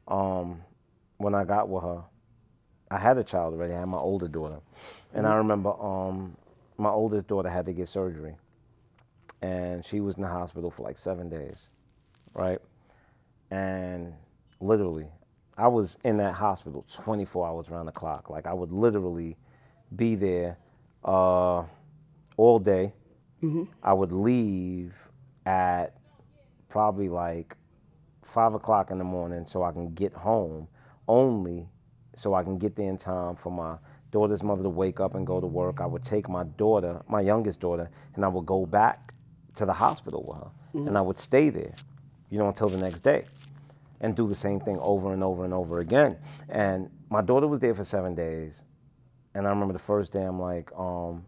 Um, when I got with her, I had a child already. I had my older daughter, and I remember um, my oldest daughter had to get surgery, and she was in the hospital for like seven days, right? And literally, I was in that hospital 24 hours around the clock. Like I would literally be there uh, all day. I would leave at probably like five o'clock in the morning so I can get home only so I can get there in time for my daughter's mother to wake up and go to work. I would take my daughter, my youngest daughter, and I would go back to the hospital with her and I would stay there, you know, until the next day and do the same thing over and over and over again. And my daughter was there for seven days. And I remember the first day I'm like, um,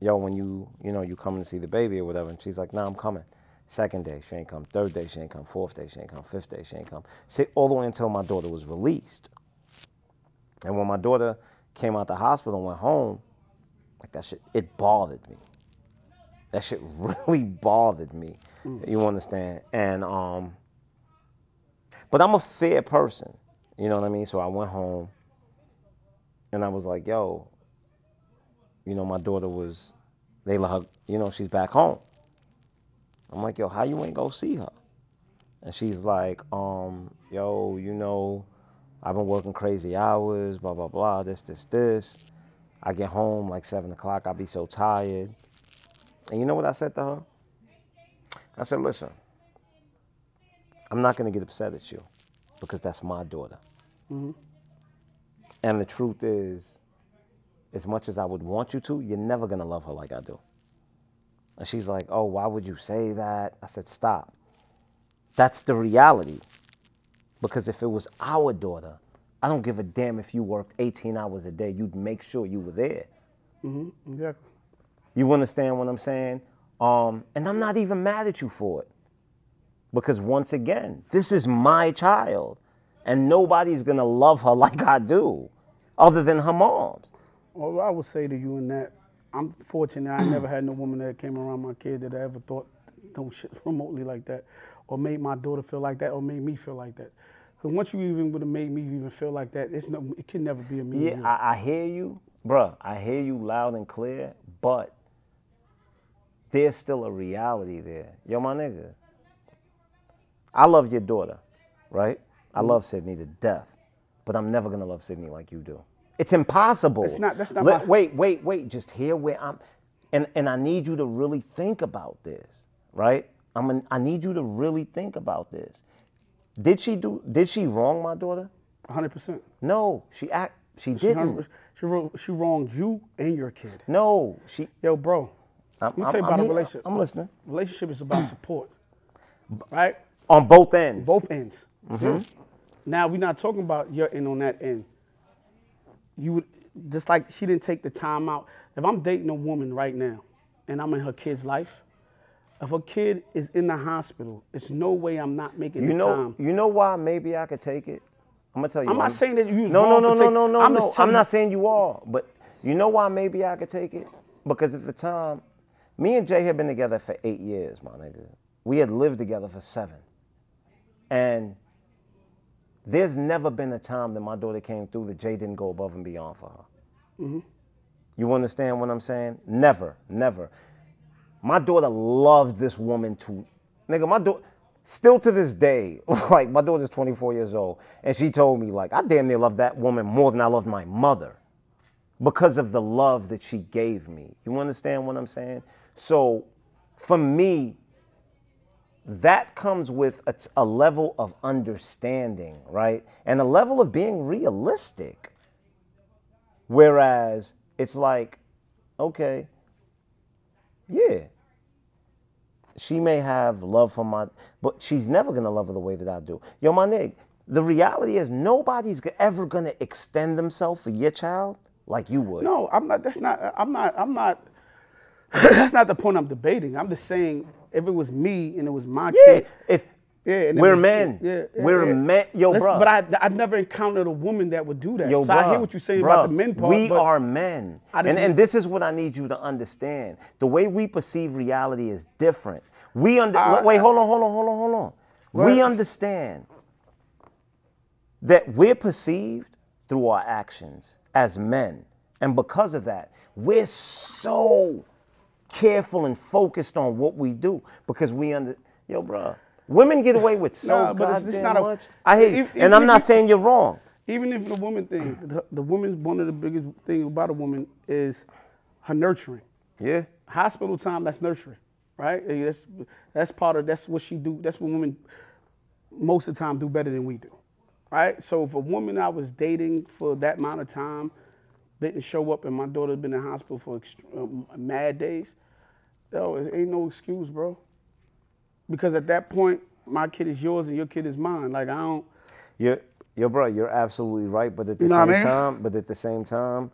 yo, when you, you know, you coming to see the baby or whatever. And she's like, nah, I'm coming. Second day, she ain't come. Third day, she ain't come. Fourth day, she ain't come. Fifth day, she ain't come. See, all the way until my daughter was released. And when my daughter came out the hospital and went home, like that shit, it bothered me. That shit really bothered me. You understand? And um, but I'm a fair person. You know what I mean? So I went home and I was like, yo, you know, my daughter was, they let her, you know, she's back home. I'm like, yo, how you ain't go see her? And she's like, um, yo, you know, I've been working crazy hours, blah, blah, blah, this, this, this. I get home like seven o'clock, I'll be so tired. And you know what I said to her? I said, listen, I'm not gonna get upset at you because that's my daughter. Mm-hmm. And the truth is, as much as I would want you to, you're never gonna love her like I do. And she's like, oh, why would you say that? I said, stop. That's the reality. Because if it was our daughter, I don't give a damn if you worked 18 hours a day, you'd make sure you were there. Exactly. You understand what I'm saying? Um, and I'm not even mad at you for it. Because once again, this is my child. And nobody's gonna love her like I do, other than her moms. Well, I would say to you in that, I'm fortunate. I never had no woman that came around my kid that I ever thought no shit remotely like that, or made my daughter feel like that, or made me feel like that. Because once you even would have made me even feel like that, it's no, it can never be a me. Yeah. I, I hear you, bruh. I hear you loud and clear, but there's still a reality there. Yo, my nigga, I love your daughter, right? I Mm-hmm. love Sydney to death, but I'm never gonna love Sydney like you do. It's impossible. It's not- that's not Let- my- Wait, wait, wait. Just hear where I'm, and and I need you to really think about this, right? I'm. An, I need you to really think about this. Did she do? Did she wrong my daughter? 100%. No, she act. She She, didn't. she, wrong- she wronged you and your kid. No, she. Yo, bro, I'm, let me tell you I'm- about I'm a relationship. I'm listening. Relationship is about support, right? On both ends. Both ends. Mm-hmm. Now we're not talking about your end on that end. You would just like she didn't take the time out. If I'm dating a woman right now, and I'm in her kid's life, if her kid is in the hospital, it's no way I'm not making You the know. time. You know why? Maybe I could take it. I'm gonna tell you. I'm why. not saying that you No, no, no, no, take- no, no, I'm no. I'm not saying you are, but you know why? Maybe I could take it because at the time, me and Jay had been together for eight years, my nigga. We had lived together for seven, and there's never been a time that my daughter came through that Jay didn't go above and beyond for her. Mm-hmm. You understand what I'm saying? Never, never. My daughter loved this woman to, nigga, my daughter, still to this day, like my daughter's 24 years old, and she told me, like, I damn near love that woman more than I loved my mother because of the love that she gave me. You understand what I'm saying? So for me, that comes with a level of understanding, right? And a level of being realistic. Whereas it's like, okay, yeah, she may have love for my, but she's never gonna love her the way that I do. Yo, my nigga, the reality is nobody's ever gonna extend themselves for your child like you would. No, I'm not. That's not. I'm not. I'm not. that's not the point I'm debating. I'm just saying if it was me and it was my Yeah, kid. if Yeah, and we're was- men, Yeah, yeah, we're yeah. men. Yo, bro. But I, I've never encountered a woman that would do that. Yo, so I hear what you're saying bruh, about the men part. We are men. I And, and this is what I need you to understand. The way we perceive reality is different. We under I- wait, hold on, hold on, hold on, hold on. Go We understand that we're perceived through our actions as men. And because of that, we're so careful and focused on what we do because we under yo, bro. Women get away with so Nah, but it's- it's not much. I hate if- and I'm if not saying you're wrong. even if the woman thing, the, the woman's one of the biggest thing about a woman is her nurturing. Yeah. Hospital time, that's nurturing, right? That's that's part of that's what she do. That's what women most of the time do better than we do, right? So if a woman I was dating for that amount of time didn't show up and my daughter had been in hospital for ext- um, mad days, yo, it ain't no excuse, bro. Because at that point, my kid is yours and your kid is mine. Like I don't. You're, you're bro, you're absolutely right. But at the You know same I mean? time, but at the same time,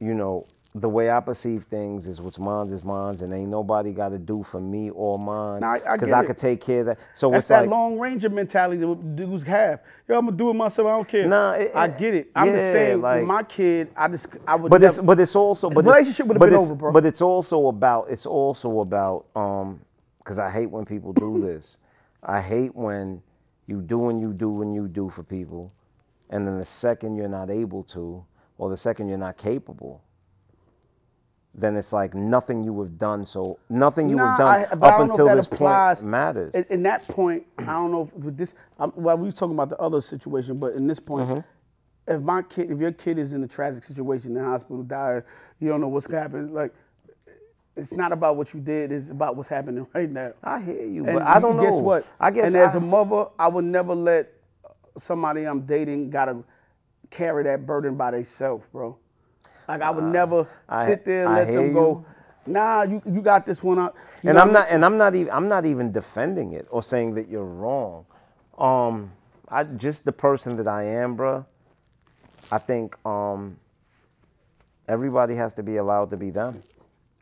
you know, the way I perceive things is what's mine's is mine's, and ain't nobody got to do for me or mine Nah, I- I because I, could take care of that. So That's it's that like, Lone Ranger mentality that dudes have. Yo, I'm gonna do it myself. I don't care. Nah, it- I get it. I'm just saying, like- my kid, I just I would. but never, it's but it's also but The relationship would've been over, bro. But it's also about it's also about um because I hate when people do this. I hate when you do and you do and you do for people, and then the second you're not able to, or the second you're not capable, then it's like nothing you have done. So nothing you Nah, have done I- up don't know if until this applies. point matters. In, in that point, I don't know if with this. Um, well, we was talking about the other situation, but in this point, Mm-hmm. if my kid, if your kid is in a tragic situation in the hospital, died, you don't know what's gonna happen. Like, it's not about what you did; it's about what's happening right now. I hear you, And but I don't know. Guess what? I guess And as a mother, I would never let somebody I'm dating gotta carry that burden by themselves, bro. Like I would never Uh, I- sit there and I let them go. you. Nah, you you got this one out. You and I'm I not and I'm not even I'm not even defending it or saying that you're wrong. Um, I just the person that I am, bruh. I think um, everybody has to be allowed to be them,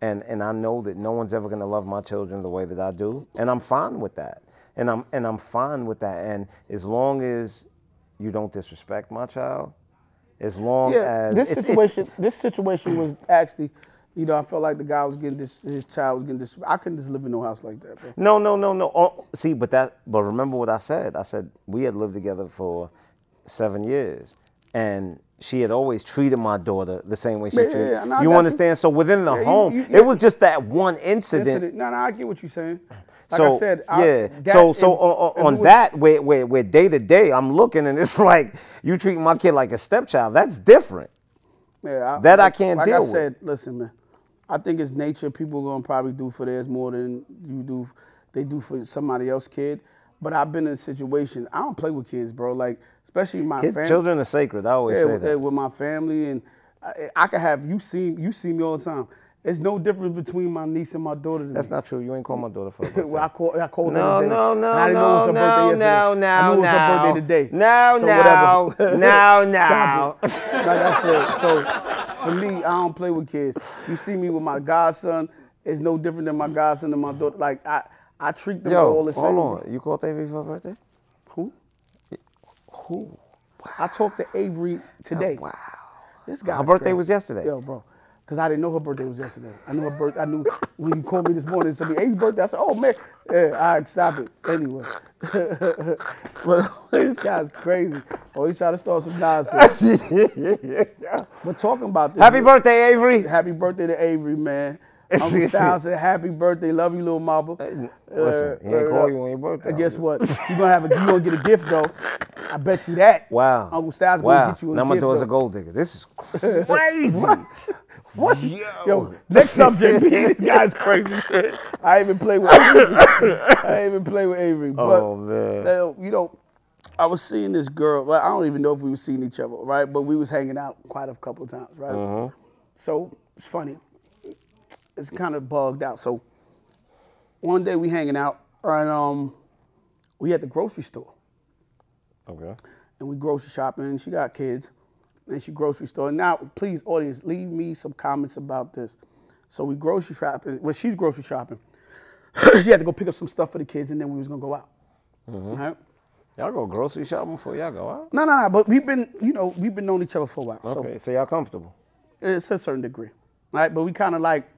and and I know that no one's ever gonna love my children the way that I do, and I'm fine with that, and I'm and I'm fine with that, and as long as you don't disrespect my child, as long Yeah, as this it's- it's- situation, this situation was actually, you know, I felt like the guy was getting this, his child was getting this. I couldn't just live in no house like that, bro. No, no, no, no. Oh, see, but that, but remember what I said. I said we had lived together for seven years, and she had always treated my daughter the same way she Yeah, treated. yeah, no, you got you. understand? So within the Yeah, you- home, you- it was just that one incident. Incident. No, no, I get what you're saying. Like so I said, I, yeah. that- so so if- on, on was- that, where, where where day to day, I'm looking and it's like you treat my kid like a stepchild. That's different. Yeah, That I can't like deal I with. said, listen, man. I think it's nature. People are gonna probably do for theirs more than you do. They do for somebody else's kid. But I've been in a situation. I don't play with kids, bro. Like especially my Kid, family. children are sacred. I always yeah, say with, that. uh, with my family, and I, I can have you see you see me all the time. There's no difference between my niece and my daughter. To That's me. not true. You ain't call my daughter for. her well, I called I called No, her today. no, no, I didn't know it was her no, birthday no, yesterday. no, I knew it was no. her birthday today. No, so no, whatever. no, Stop no. it. Like I said, so for me, I don't play with kids. You see me with my godson, it's no different than my godson and my daughter. Like I, I treat them all Yo, the same. hold on. You called Avery for her birthday? Who? Who? I talked to Avery today. Oh, wow. This guy. Her birthday was yesterday. Yo, bro. Cause I didn't know her birthday was yesterday. I knew her birth. I knew when you called me this morning. Somebody, Avery's birthday. I said, "Oh man, yeah, all right, stop it." Anyway, but this guy's crazy. Oh, he's trying to start some nonsense. but talking about this, Happy birthday, Avery. happy birthday to Avery, man. Uncle Sal said, "Happy birthday, love you, little mama." Listen, he ain't uh, call uh, you on your birthday. And guess what? You gonna have a you gonna get a gift though. I bet you that. Wow. Uncle Styles wow. gonna get you a now my daughter's a gold digger. This is crazy. What? Yo. Yo, next subject. this guy's crazy. I ain't even play with Avery. I even play with Avery. But Oh, man. uh, you know, I was seeing this girl. Well, I don't even know if we were seeing each other, right? But we was hanging out quite a couple of times, right? Uh-huh. So it's funny. It's kind of bugged out. So one day we hanging out, and um, we at the grocery store, Okay. and we grocery shopping. She got kids, and she grocery store. Now, please, audience, leave me some comments about this. So we grocery shopping. Well, she's grocery shopping. she had to go pick up some stuff for the kids, and then we was gonna go out. Mm-hmm. Right? Y'all go grocery shopping before y'all go out? No, no, no. But we've been, you know, we've been knowing each other for a while. Okay, so y'all comfortable. Eh, it's a certain degree, right? But we kind of like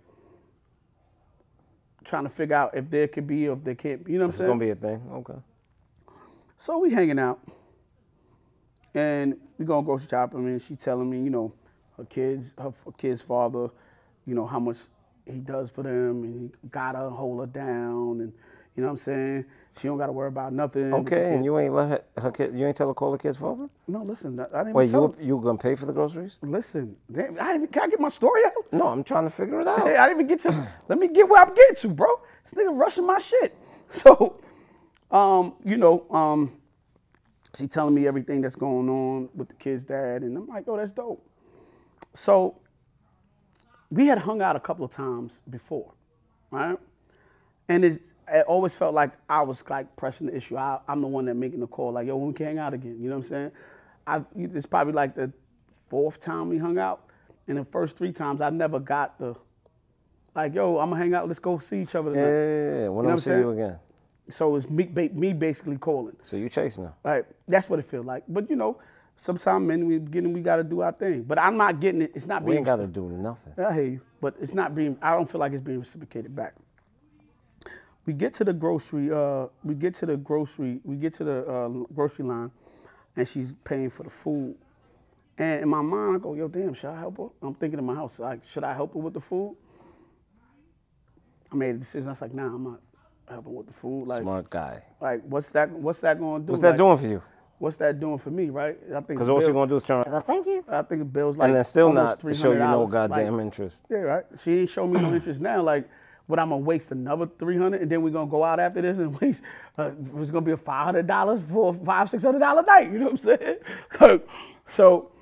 trying to figure out if there could be or if there can't be. You know what I'm saying? It's gonna be a thing. Okay. So we hanging out, and we going grocery shopping, and she telling me, you know, her kids, her kids' father, you know, how much he does for them, and he gotta hold her down, and you know what I'm saying? She don't gotta worry about nothing. Okay, and you ain't let her, her kid, you ain't tell her call the kids father? No, listen, I didn't Wait, you you gonna pay for the groceries? Listen, damn, I didn't, can I get my story out? No, I'm trying to figure it out. Hey, I didn't even get to. let me get where I'm getting to, bro. This nigga rushing my shit. So, um, you know, um, she telling me everything that's going on with the kid's dad, and I'm like, oh, that's dope. So, we had hung out a couple of times before, right? And it, it always felt like I was like pressing the issue. I, I'm the one that making the call, like, yo, when we can hang out again. You know what I'm saying? I, it's probably like the fourth time we hung out. And the first three times, I never got the, like, yo, I'm gonna hang out. Let's go see each other tonight. yeah, yeah, yeah. When You know I'm I'm see you saying? again. So it's me, me basically calling. So you chasing her. Like that's what it feels like. But you know, sometimes men we getting we got to do our thing. But I'm not getting it. It's not We being. ain't gotta do nothing. I hear you, but it's not being. I don't feel like it's being reciprocated back. We get to the grocery. Uh, we get to the grocery. We get to the uh, grocery line, and she's paying for the food. And in my mind, I go, "Yo, damn, should I help her?" I'm thinking in my house, like, should I help her with the food? I made a decision. I was like, "Nah, I'm not helping with the food. Like, Smart guy. like what's that? What's that going to do? What's that Like, doing for you? What's that doing for me? Right? I think Because the all she bill- gonna do is turn around Well, thank you. I think the bill's like and then still almost not show you no goddamn like- interest. Yeah, right. She ain't showing me no interest now. Like, what I'm gonna waste another three hundred, and then we're gonna go out after this and waste. Uh, it's gonna be a five hundred dollars for a five six hundred dollar night. You know what I'm saying? Like, so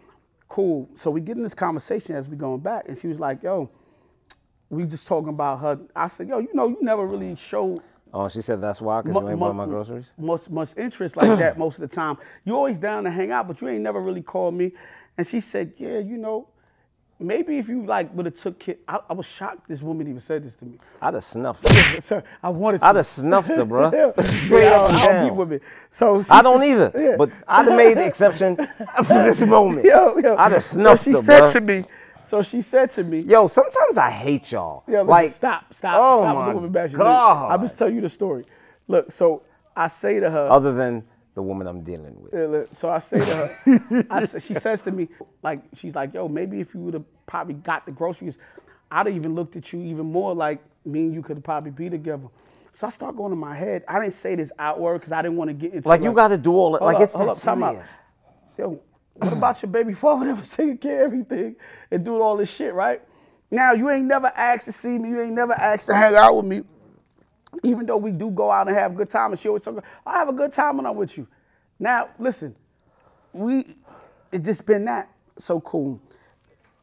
cool. So we get in this conversation as we going back, and she was like, "Yo, we just talking about her." I said, "Yo, you know, you never really showed Oh, she said that's why, because you ain't buying my groceries? Much much interest like that most of the time. You always down to hang out, but you ain't never really called me. And she said, "Yeah, you know, maybe if you like would have took kid." I, I was shocked this woman even said this to me. I'd have snuffed her. Sir, I wanted. to. I'd have snuffed her, bro. Straight yeah, and I don't down. be women. So she I don't said- either, yeah. but I'd have made the exception for this moment. yo, yo. I'd have snuffed so she her, said bruh. to me. So she said to me. Yo, sometimes I hate y'all. Yeah, like, like, stop, stop, oh stop with the woman bashing. God. I'll just tell you the story. Look, so I say to her. other than the woman I'm dealing with. Yeah, look, So I say to her, I she says to me, like, she's like, yo, maybe if you would have probably got the groceries, I'd have even looked at you even more like me and you could probably be together. So I start going in my head. I didn't say this outward because I didn't want to get into Like, you got to do all it. Like, up, it's hold up, time out. Yo, what about your baby father that was taking care of everything and doing all this shit, right? Now you ain't never asked to see me. You ain't never asked to hang out with me. Even though we do go out and have a good time, and she always talk, I have a good time when I'm with you. Now, listen, we it just been that so cool.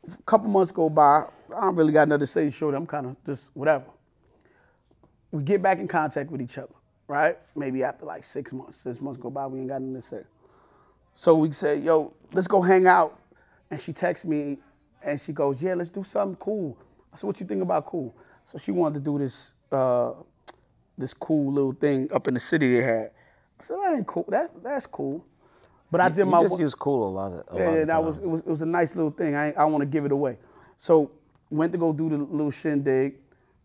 A couple months go by. I don't really got nothing to say. Short, I'm kind of just whatever. We get back in contact with each other, right? Maybe after like six months, six months go by, we ain't got nothing to say. So we said, yo, let's go hang out. And she texts me and she goes, yeah, let's do something cool. I said, what you think about cool? So she wanted to do this uh, this cool little thing up in the city they had. I said, that ain't cool. That, that's cool. But I did You my just use cool a lot of a yeah, lot yeah, that was it was it was a nice little thing. I I want to give it away. So went to go do the little shindig.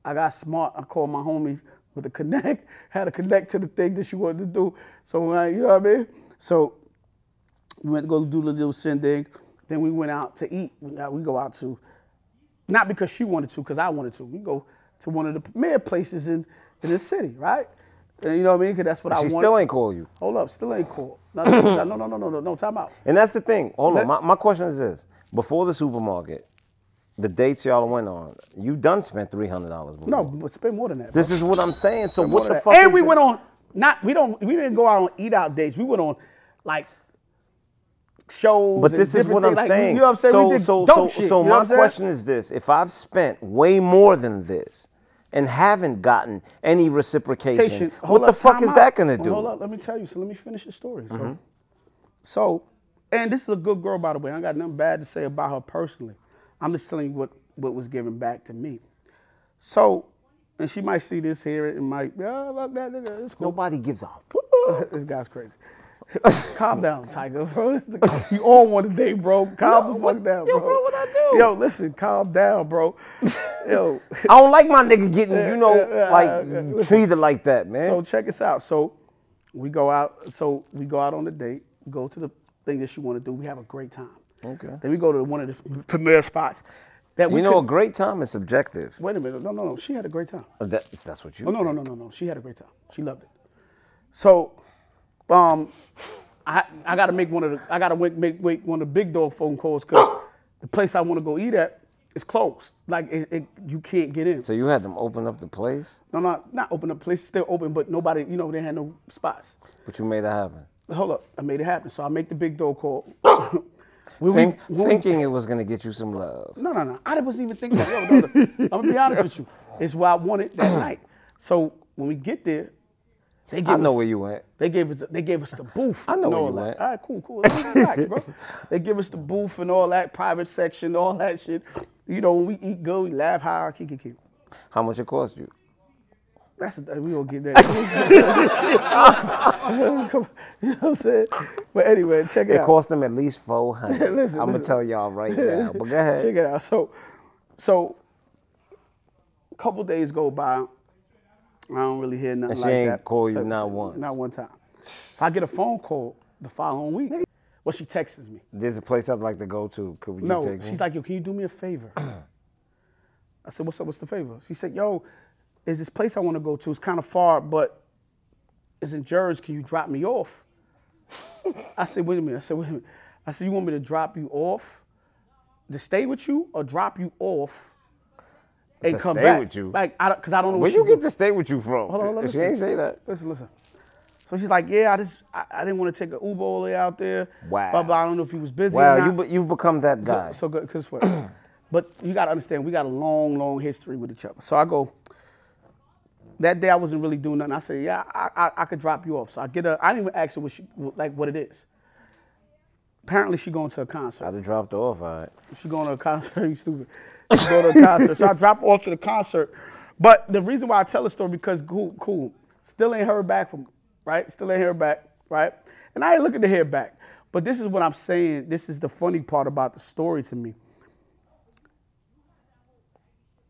I got smart. I called my homie with a connect. Had to connect to the thing that she wanted to do. So I, you know what I mean. So we went to go do the little shindig. Then we went out to eat. We, we go out to, not because she wanted to, because I wanted to. We go to one of the premier places in, in the city, right? And you know what I mean? Because that's what I She wanted. still ain't call you. Hold up, still ain't cool. No, no, no, no, no, no, no, no, time out. And that's the thing. Hold Let- on. My, my question is this. Before the supermarket, the dates y'all went on, you done spent $300 before. No, but spend more than that. This is what I'm saying. So More what the fuck And we the- went on not we don't we didn't go out on eat out dates. We went on like shows. But this is what I'm. Like, saying. you know what I'm saying? So, we did so, so, shit, so you know my what I'm saying? question is this: If I've spent way more than this, and haven't gotten any reciprocation, what Hold the fuck is out. that gonna Well, do? Hold up, let me tell you. So let me finish the story. So, Mm-hmm. so, and this is a good girl, by the way. I got nothing bad to say about her personally. I'm just telling you what what was given back to me. So, and she might see this here and might, fuck that cool. Nobody gives a this guy's crazy. Calm down, Tiger, bro. You on one today, bro. Calm the fuck down, bro. yo, bro, what I do? Yo, listen, calm down, bro. Yo, I don't like my nigga getting, you know, like treated like that, man. So check us out. So we go out. So we go out on the date. Go to the thing that you want to do. We have a great time. Okay. Then we go to one of the premier spots. That we you know, a great time is subjective. Wait a minute. No, no, no. She had a great time. Uh, That, that's what you. Oh no, no, no, no, no. She had a great time. She loved it. So, um, I I gotta make one of the I gotta make make, make one of the big dog phone calls because the place I want to go eat at is closed. Like it, it, you can't get in. So you had them open up the place, No, not not open. The place still open, but nobody. You know, they had no spots. but you made it happen. Hold up, I made it happen. So I make the big dog call. We- Think, when we- thinking it was gonna get you some love. no, no, no. I wasn't even thinking. Yo, no, no. I'm gonna be honest with you. It's what I wanted that night. So when we get there, they gave I know us, where you went. They gave us. They gave us the booth. I know where you that. went. All right, cool, cool. Relax, bro. They give us the booth and all that private section, all that shit. You know, when we eat good, we laugh high, kick, kick, kick. How much it cost you? That's we gonna get that. you know what I'm saying? But anyway, check it, It out. It cost them at least four hundred. Listen, I'm gonna tell y'all right now. But go ahead. Check it out. So, so a couple days go by. I don't really hear nothing And she like ain't that. call you So- not once. Not one time. So I get a phone call the following week. Well, she texts me. There's a place I'd like to go to. Could you No, take me? she's like, yo, can you do me a favor? I said, what's up? What's the favor? She said, yo, is this place I want to go to. It's kind of far, but it's in Jersey. Can you drop me off? I said, wait a minute. I said, wait a minute. I said, you want me to drop you off to stay with you or drop you off and To come stay back? with you? Like, I, because I don't know Where you get to stay with you from? Hold on, hold on, she ain't say that. Listen, listen. So she's like, yeah, I just, I, I didn't want to take an Uber all the way out there. Wow. Blah, blah. I don't know if he was busy or Wow, you you've become that guy. So, so good, cause what? but you gotta understand, we got a long, long history with each other. So I go. That day I wasn't really doing nothing. I said, yeah, I, I, I could drop you off. So I get her. I didn't even ask her what she, like what it is. Apparently she going to a concert. I'd have dropped off. All right. She going to a concert. you stupid. She going to a concert. So I drop off to the concert. But the reason why I tell the story because cool, cool. Still ain't heard back from, right? Still ain't heard back, right? And I ain't looking to hear back. But this is what I'm saying. This is the funny part about the story to me.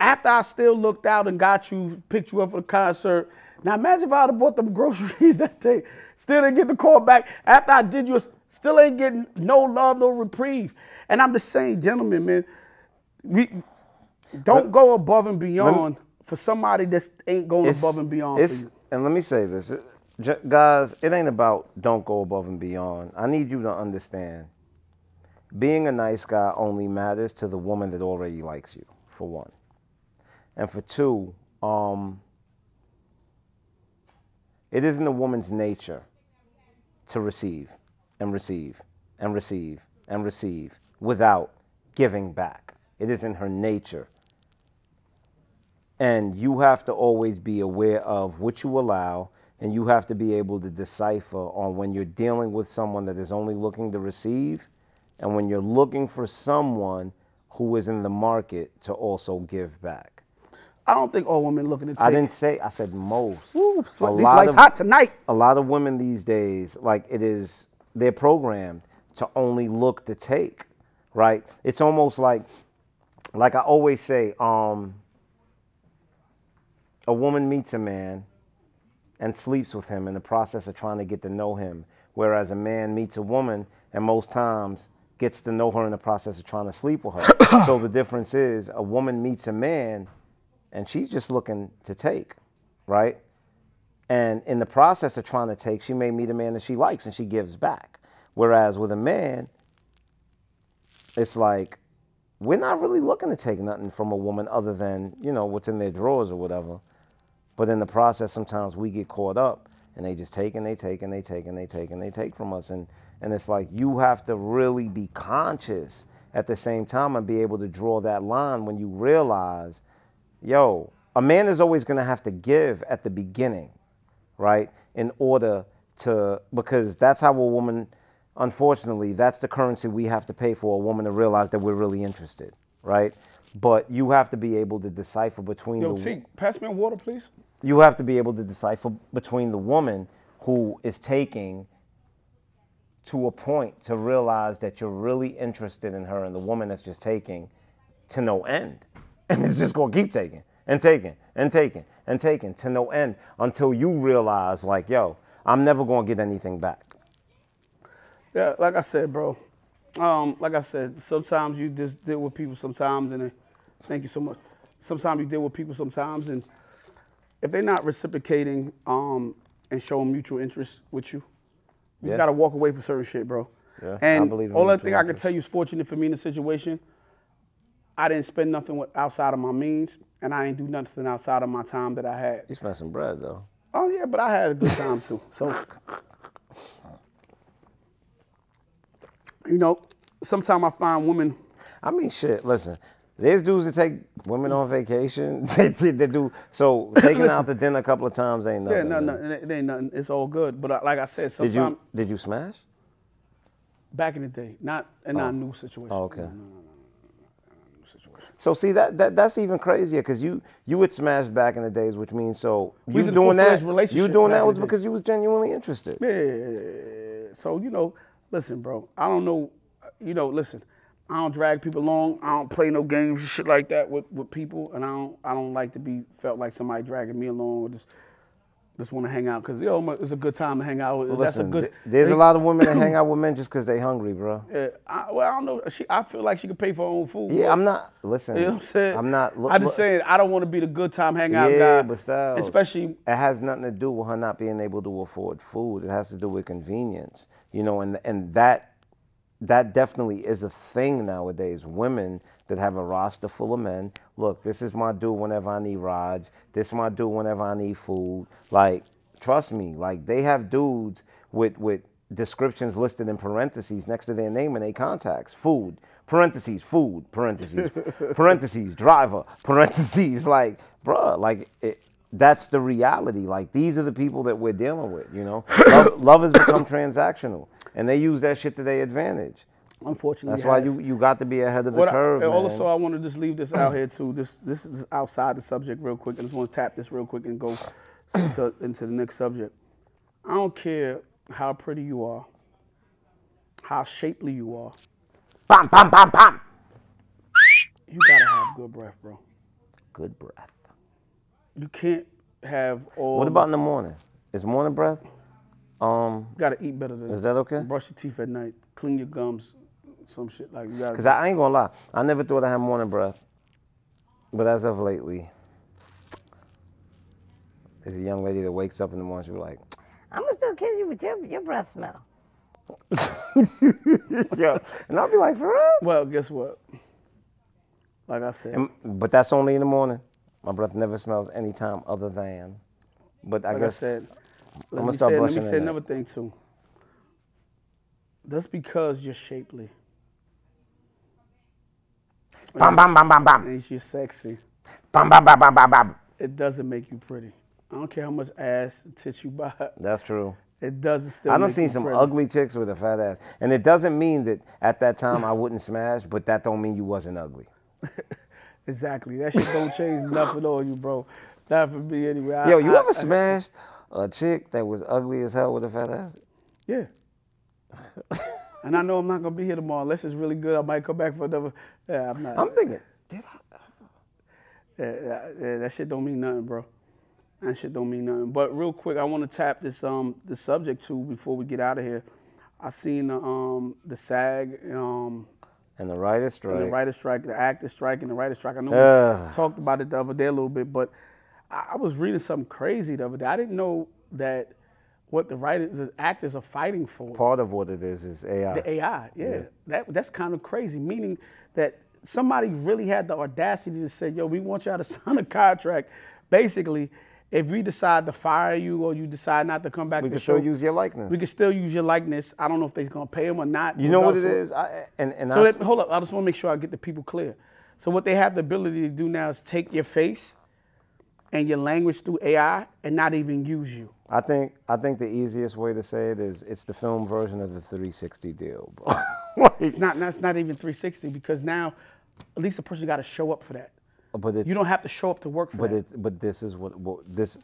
After I still looked out and got you, picked you up for the concert. Now imagine if I'd have bought them groceries that day. Still didn't get the call back. After I did you, still ain't getting no love, no reprieve. And I'm just saying, gentlemen, man, we don't go above and beyond for somebody that ain't going above and beyond for you. And let me say this, it- j- guys, it ain't about don't go above and beyond. I need you to understand. Being a nice guy only matters to the woman that already likes you, for one. And for two, um, it isn't a woman's nature to receive and receive and receive and receive without giving back. It is in her nature. And you have to always be aware of what you allow, and you have to be able to decipher on when you're dealing with someone that is only looking to receive, and when you're looking for someone who is in the market to also give back. I don't think all women looking to take. I didn't say, I said most. Ooh, A sweat. These lot lights of- hot tonight. a lot of women these days, like it is, they're programmed to only look to take, right? It's almost like, like I always say, um, a woman meets a man and sleeps with him in the process of trying to get to know him, whereas a man meets a woman and most times gets to know her in the process of trying to sleep with her. so the difference is a woman meets a man and she's just looking to take, right? And in the process of trying to take, she may meet a man that she likes and she gives back. Whereas with a man, it's like we're not really looking to take nothing from a woman other than, you know, what's in their drawers or whatever. But in the process, sometimes we get caught up and they just take and they take and they take and they take and they take from us. And, and it's like you have to really be conscious at the same time and be able to draw that line when you realize, yo, a man is always going to have to give at the beginning, right? In order to, because that's how a woman, unfortunately, that's the currency we have to pay for a woman to realize that we're really interested, right? But you have to be able to decipher between Yo, the T, pass me a water, please. you have to be able to decipher between the woman who is taking to a point to realize that you're really interested in her and the woman that's just taking to no end. And it's just gonna keep taking and taking and taking and taken to no end until you realize, like, yo, I'm never gonna get anything back. Yeah, like I said, bro. Um, like I said, sometimes you just deal with people sometimes, and uh, thank you so much. Sometimes you deal with people sometimes, and if they're not reciprocating um, and showing mutual interest with you, you Yeah. just gotta walk away from certain shit, bro. Yeah, I and believe in all I mutual think I can tell you is fortunate for me in the situation. I didn't spend nothing with- outside of my means, and I didn't do nothing outside of my time that I had. You spent some bread though. Oh yeah, but I had a good time too. So, you know, sometimes I find women. I mean, shit. Listen, there's dudes that take women on vacation. they, they do so. Taking her out to dinner a couple of times ain't nothing. Yeah, no, no, it ain't nothing. It's all good. But uh, like I said, Did sometimes you did you smash? back in the day, not in our new situation. Oh, okay. No, no, no, no, no, no, new situation. So see that, that that's even crazier because you you would smash back in the days, which means so you was doing that relationship you doing that was because you was genuinely interested. Yeah. So you know, listen, bro. I don't know. You know, listen. I don't drag people along. I don't play no games and shit like that with, with people, and I don't. I don't like to be felt like somebody dragging me along or just just want to hang out because yo, it's a good time to hang out. That's a Listen, good. th- there's they- a lot of women that hang out with men just because they hungry, bro. Yeah, I, well, I don't know. She, I feel like she could pay for her own food. Yeah, bro. I'm not. Listen, You know what I'm saying? I'm not. look- I just look- saying I don't want to be the good time hangout Yeah, guy. but Styles, especially it has nothing to do with her not being able to afford food. It has to do with convenience, you know, and and that that definitely is a thing nowadays. Women that have a roster full of men. Look, this is my dude whenever I need rides. This is my dude whenever I need food. Like, trust me, like they have dudes with with descriptions listed in parentheses next to their name and their contacts. Food, parentheses, food, parentheses, parentheses, driver, parentheses. Like, bruh, like it, that's the reality. Like these are the people that we're dealing with. You know, love, love has become transactional, and they use that shit to their advantage. Unfortunately. That's why you you got to be ahead of the What I- curve, man. also, I want to just leave this out here too. This this is outside the subject real quick. I just want to tap this real quick and go into, into the next subject. I don't care how pretty you are, how shapely you are. Bam, bam, bam, bam. You gotta have good breath, bro. Good breath. You can't have all. What about in the morning? Is morning breath? Um, You gotta eat better than. is that okay? Brush your teeth at night. Clean your gums. Some shit like you gotta. Cause I ain't gonna lie, I never thought I had morning breath, but as of lately, there's a young lady that wakes up in the morning. She be like, I'm gonna still kiss you, but your, your breath smell. "Yeah," and I'll be like, "For real?" well, guess what? Like I said, And- but that's only in the morning. My breath never smells any time other than. But I like I guess said, let I'ma me start say, let me say another thing too. That's because you're shapely bam, bam, bam, bam, bam, and you're sexy, bam, bam, bam, bam, bam, bam. it doesn't make you pretty. I don't care how much ass tits you buy. That's true. It doesn't still. I done seen some pretty. ugly chicks with a fat ass, and it doesn't mean that at that time I wouldn't smash, but that don't mean you wasn't ugly. Exactly. That shit don't change nothing on you, bro. Not for me anyway. I- Yo, you I- ever I- smashed a chick that was ugly as hell with a fat ass? Yeah. and I know I'm not gonna be here tomorrow unless it's really good. I might come back for another. Yeah, I'm not. I'm thinking, did I? Yeah, yeah, yeah, that shit don't mean nothing, bro. That shit don't mean nothing. But real quick, I want to tap this um the subject too before we get out of here. I seen the um the SAG um And the writer's and strike. the writer strike, the actor strike, and the writer strike. I know Ugh. we talked about it the other day a little bit, but I, I was reading something crazy the other day. I didn't know that what the writers, the actors are fighting for. Part of what it is is AI. The AI, yeah. That that's kind of crazy. Meaning that somebody really had the audacity to say, "Yo, we want y'all to sign a contract." Basically, if we decide to fire you or you decide not to come back we to can the show, still use your likeness. we can still use your likeness. I don't know if they're gonna pay him or not. you know what it is. I, and and So that, hold up, I just want to make sure I get the people clear. So what they have the ability to do now is take your face and your language through AI and not even use you. I think I think the easiest way to say it is it's the film version of the 360 deal. Like, It's not. That's not even 360 because now, at least the person got to show up for that. but it's You don't have to show up to work for but that. it's but this is what, what this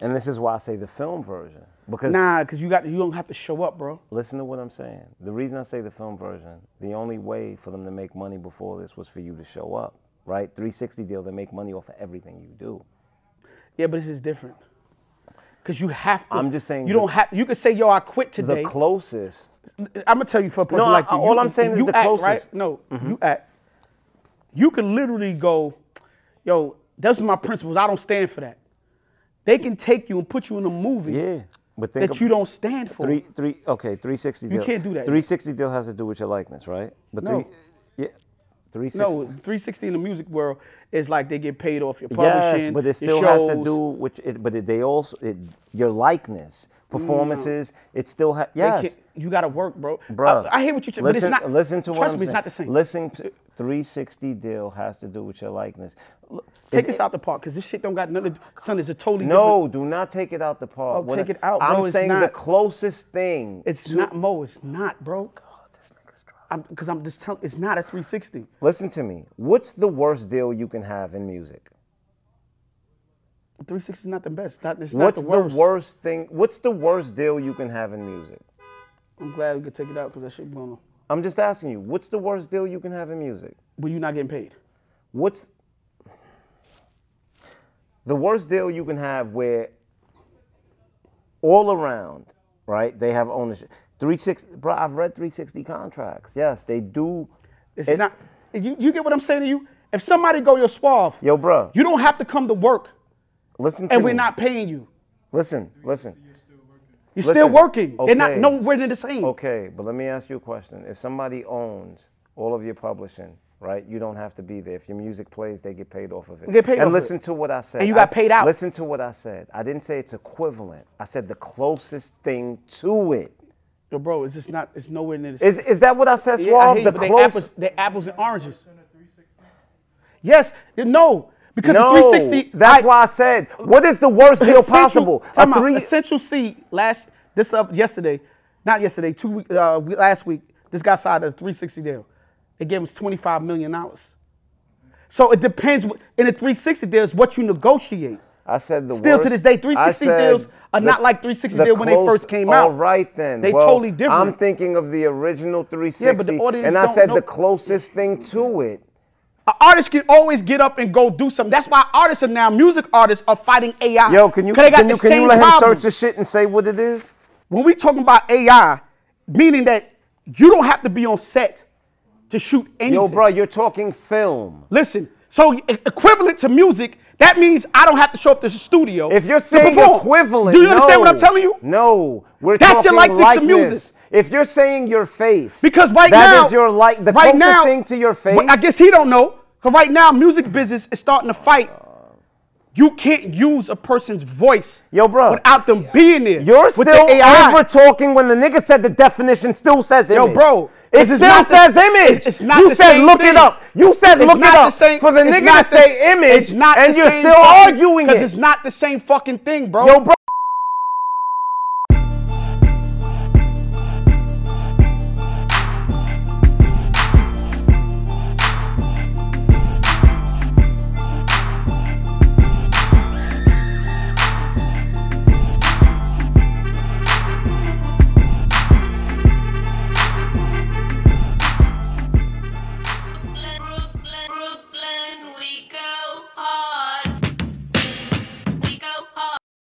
and this is why I say the film version because Nah, because you got you don't have to show up, bro. listen to what I'm saying. The reason I say the film version, the only way for them to make money before this was for you to show up, right? 360 deal, they make money off of everything you do. Yeah, but this is different. Cause you have to. I'm just saying You the- don't have. You could say, "Yo, I quit today." The closest I'm gonna tell you for a person No, like I- you. all you, I'm saying is you the act, closest. Mm-hmm. Right? No, you act. You can literally go, "Yo, those are my principles. I don't stand for that." They can take you and put you in a movie yeah, but think that you don't stand for. Three, three, okay, 360 deal. You can't do that. 360 deal has to do with your likeness, right? But No. three, yeah, 360. No, 360 in the music world is like they get paid off your publishing. Yes, but it still has to do with it. But it, they also it, your likeness, mm. performances. It still has. Yes, you got to work, bro. bro. I, I hear what you're saying, Listen, but it's not. listen to what trust I'm me, saying. it's not the same. Listen, to 360 deal has to do with your likeness. Look, Take this out the park, cause this shit don't got nothing. to- Son, it's a totally No, do not take it out the park. Oh, What take it out, I'm bro, saying the closest thing. It's not Moe. It's not, bro. I'm because I'm just telling. It's not a 360. Listen to me. What's the worst deal you can have in music? 360 is not the best. Not, it's What's not the the worst. worst thing? What's the worst deal you can have in music? I'm glad we could take it out because that shit going on. I'm just asking you. What's the worst deal you can have in music? But you're not getting paid. What's the worst deal you can have where all around, right? They have ownership. 360, bro. I've read 360 contracts. Yes, they do. It's It- not. You, you get what I'm saying to you? If somebody go your suave, Yo, bro. you don't have to come to work Listen to and me. we're not paying you. Listen, listen. You're Listen, still working. Okay. They're not nowhere near the same. Okay, but let me ask you a question. If somebody owns all of your publishing, right, you don't have to be there. If your music plays, they get paid off of it. They get paid and off of listen it. to what I said. And you got I- paid out. Listen to what I said. I didn't say it's equivalent. I said the closest thing to it. Yo, bro, it's just not. It's nowhere near the. Is is that what I said, Yeah, I hear you, the but they close. apples, they apples and oranges. Yes, no, because no, the 360. that's I- why I said, what is the worst deal Essential- possible? Time A out. three. Central Cee last this up yesterday, not yesterday, two week, uh, we- last week. This guy signed a 360 deal. They gave him 25 million dollars. So it depends. what- In a 360 deal is what you negotiate. I said the Still to this day, 360 said deals are the- not like 360 the deal when they first came out. All right then. They Well, totally different. I'm thinking of the original 360. Yeah, but the audience and I said know- the closest thing to it. An artist can always get up and go do something. That's why artists are now music artists are fighting AI. Yo, can you can you can you let him search the shit and say what it is? when we talking about AI, meaning that you don't have to be on set to shoot anything. Yo, bro, you're talking film. Listen, so equivalent to music, that means I don't have to show up to the studio. If you're saying equivalent, do you understand what I'm telling you? No, we're That's your talking likeness to music. If you're saying your face, Because right that now, is your like the right now, thing to your face. I guess he don't know. Cause right now, music business is starting to fight. You can't use a person's voice, Yo, bro. without them being there. You're still the AI. over talking when the nigga said the definition still says image. Yo, bro, It still not the- says image. it's not you the said same look thing. it up. You said It's look it not the up same- for the it's nigga not to the- say image, it's not and the you're same still fucking- arguing Cause it's not the same fucking thing, bro. Yo, bro,